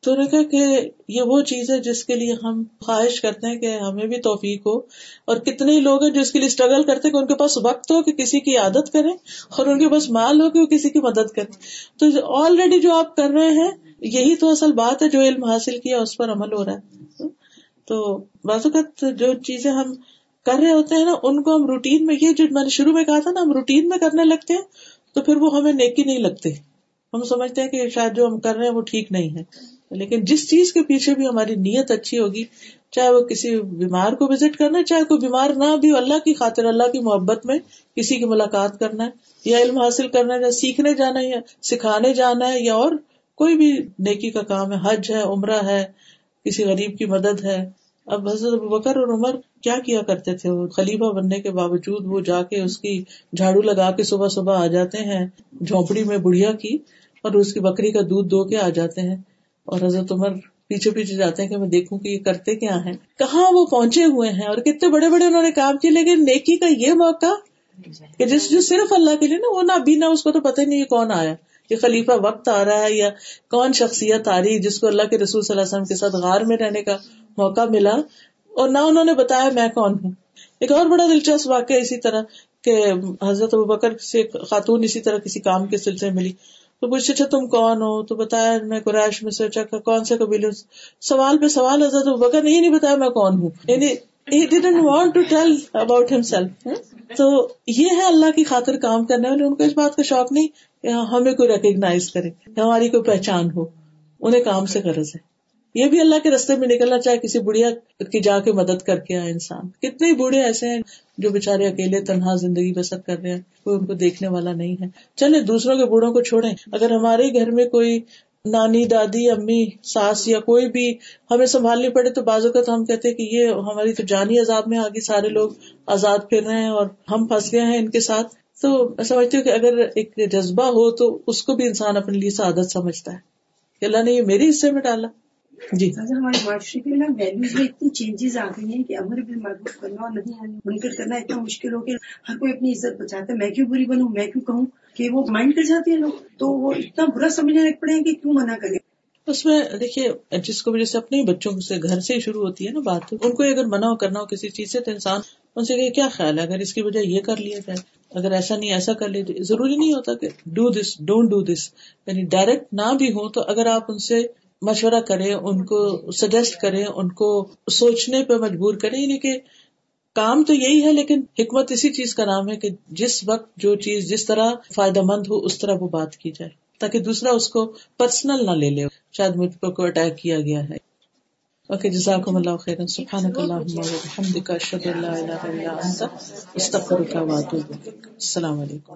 [SPEAKER 1] تو نے کہا کہ یہ وہ چیز ہے جس کے لیے ہم خواہش کرتے ہیں کہ ہمیں بھی توفیق ہو۔ اور کتنے ہی لوگ ہیں جو اس کے لیے اسٹرگل کرتے کہ ان کے پاس وقت ہو کہ کسی کی عادت کریں اور ان کے پاس مال ہو کہ وہ کسی کی مدد کریں۔ تو آلریڈی جو آپ کر رہے ہیں، یہی تو اصل بات ہے جو علم حاصل کیا، اس پر عمل ہو رہا ہے۔ تو بعض اوقات جو چیزیں ہم کر رہے ہوتے ہیں نا، ان کو ہم روٹین میں، یہ جو میں نے شروع میں کہا تھا نا، ہم روٹین میں کرنے لگتے ہیں، تو پھر وہ ہمیں نیکی نہیں لگتے۔ ہم سمجھتے ہیں کہ شاید جو ہم کر رہے ہیں وہ ٹھیک نہیں ہے۔ لیکن جس چیز کے پیچھے بھی ہماری نیت اچھی ہوگی، چاہے وہ کسی بیمار کو وزٹ کرنا ہے، چاہے کوئی بیمار نہ بھی اللہ کی خاطر، اللہ کی محبت میں کسی کی ملاقات کرنا ہے، یا علم حاصل کرنا ہے، یا سیکھنے جانا ہے، یا سکھانے جانا ہے، یا اور کوئی بھی نیکی کا کام ہے، حج ہے، عمرہ ہے، کسی غریب کی مدد ہے اب حضرت بکر اور عمر کیا کیا کرتے تھے؟ خلیفہ بننے کے باوجود وہ جا کے اس کی جھاڑو لگا کے صبح صبح آ جاتے ہیں، جھونپڑی میں بڑھیا کی، اور اس کی بکری کا دودھ دھو کے آ جاتے ہیں۔ اور حضرت عمر پیچھے پیچھے جاتے ہیں کہ میں دیکھوں کہ یہ کرتے کیا ہیں۔ کہاں وہ پہنچے ہوئے ہیں؟ اور کتنے بڑے بڑے انہوں نے کام کیے، لیکن نیکی کا یہ موقع کہ جس جو صرف اللہ کے لیے نا، وہ نہ بھی نہ اس کو تو پتہ نہیں یہ کون آیا۔ یہ خلیفہ وقت آ رہا ہے یا کون شخصیت آ رہی ہے جس کو اللہ کے رسول صلی اللہ علیہ وسلم کے ساتھ غار میں رہنے کا موقع ملا اور نہ انہوں نے بتایا میں کون ہوں۔ ایک اور بڑا دلچسپ واقعہ اسی طرح کہ حضرت بکر سے خاتون اسی طرح کسی کام کے سلسلے ملی۔ تو پوچھے اچھا تم کون ہو؟ تو بتایا، میں قریش میں سوچا اچھا، کہ کون سے قبیلے؟ سوال پہ سوال، حضرت بکر نہیں نہیں بتایا میں کون ہوں۔ یعنی he didn't want to tell about himself تو یہ ہے اللہ کی خاطر کام کرنے والے، ان کو اس بات کا شوق نہیں کہ ہاں ہمیں کوئی ریکگنائز کرے ہماری کوئی پہچان ہو۔ انہیں کام سے غرض ہے۔ یہ بھی اللہ کے رستے میں نکلنا چاہے کسی بڑھیا کی جا کے مدد کر کے آئے انسان۔ کتنے بوڑھے ایسے ہیں جو بےچارے اکیلے تنہا زندگی بسر کر رہے ہیں۔ کوئی ان کو دیکھنے والا نہیں ہے۔ چلے دوسروں کے بوڑھوں کو چھوڑیں۔ اگر ہمارے گھر میں کوئی نانی، دادی، امی، ساس یا کوئی بھی ہمیں سنبھالنی پڑے تو بازو کا تو ہم کہتے کہ یہ ہماری تو جانی عذاب میں آگے سارے لوگ آزاد پھر رہے ہیں اور ہم پھنس گئے ہیں ان کے ساتھ۔ تو میں سمجھتی ہوں کہ اگر ایک جذبہ ہو تو اس کو بھی انسان اپنے لیے سعادت سمجھتا ہے کہ اللہ نے یہ میری حصے میں ڈالا۔ جی۔
[SPEAKER 5] ہمارے معاشرے کے نا ویلوز میں اتنی چینجز آ گئی ہیں کہ امر بھی معروف کرنا اور نہیں منکر کرنا اتنا مشکل ہو گیا ہر کوئی اپنی عزت بچاتا ہے۔ میں کیوں بری بنوں؟ میں کیوں کہوں کہ وہ مائنڈ کر جاتے ہیں لوگ؟ تو وہ اتنا برا سمجھنے لگ پڑے ہیں کہ کیوں منع کرے
[SPEAKER 1] اس میں دیکھیے جس کو جیسے اپنے بچوں سے گھر سے ہی شروع ہوتی ہے نا بات۔ ان کو اگر منع کرنا ہو کسی چیز سے تو انسان ان سے کہ کیا خیال ہے؟ اگر اس کی وجہ یہ کر لیا جائے اگر ایسا نہیں، ایسا کر لیجیے ضروری نہیں ہوتا کہ do this don't do this یعنی ڈائریکٹ نہ بھی ہو تو اگر آپ ان سے مشورہ کریں، ان کو سجیسٹ کریں، ان کو سوچنے پہ مجبور کریں یعنی کہ کام تو یہی ہے، لیکن حکمت اسی چیز کا نام ہے کہ جس وقت جو چیز، جس طرح فائدہ مند ہو، اس طرح وہ بات کی جائے، تاکہ دوسرا اس کو پرسنل نہ لے لے۔ شاید مجھ پر کوئی اٹیک کیا گیا ہے۔ اوکے جزاکم اللہ خیر سبحانک اللہم و بحمدک، اشہد ان لا الہ الا انت، استغفرک و اتوب السلام علیکم.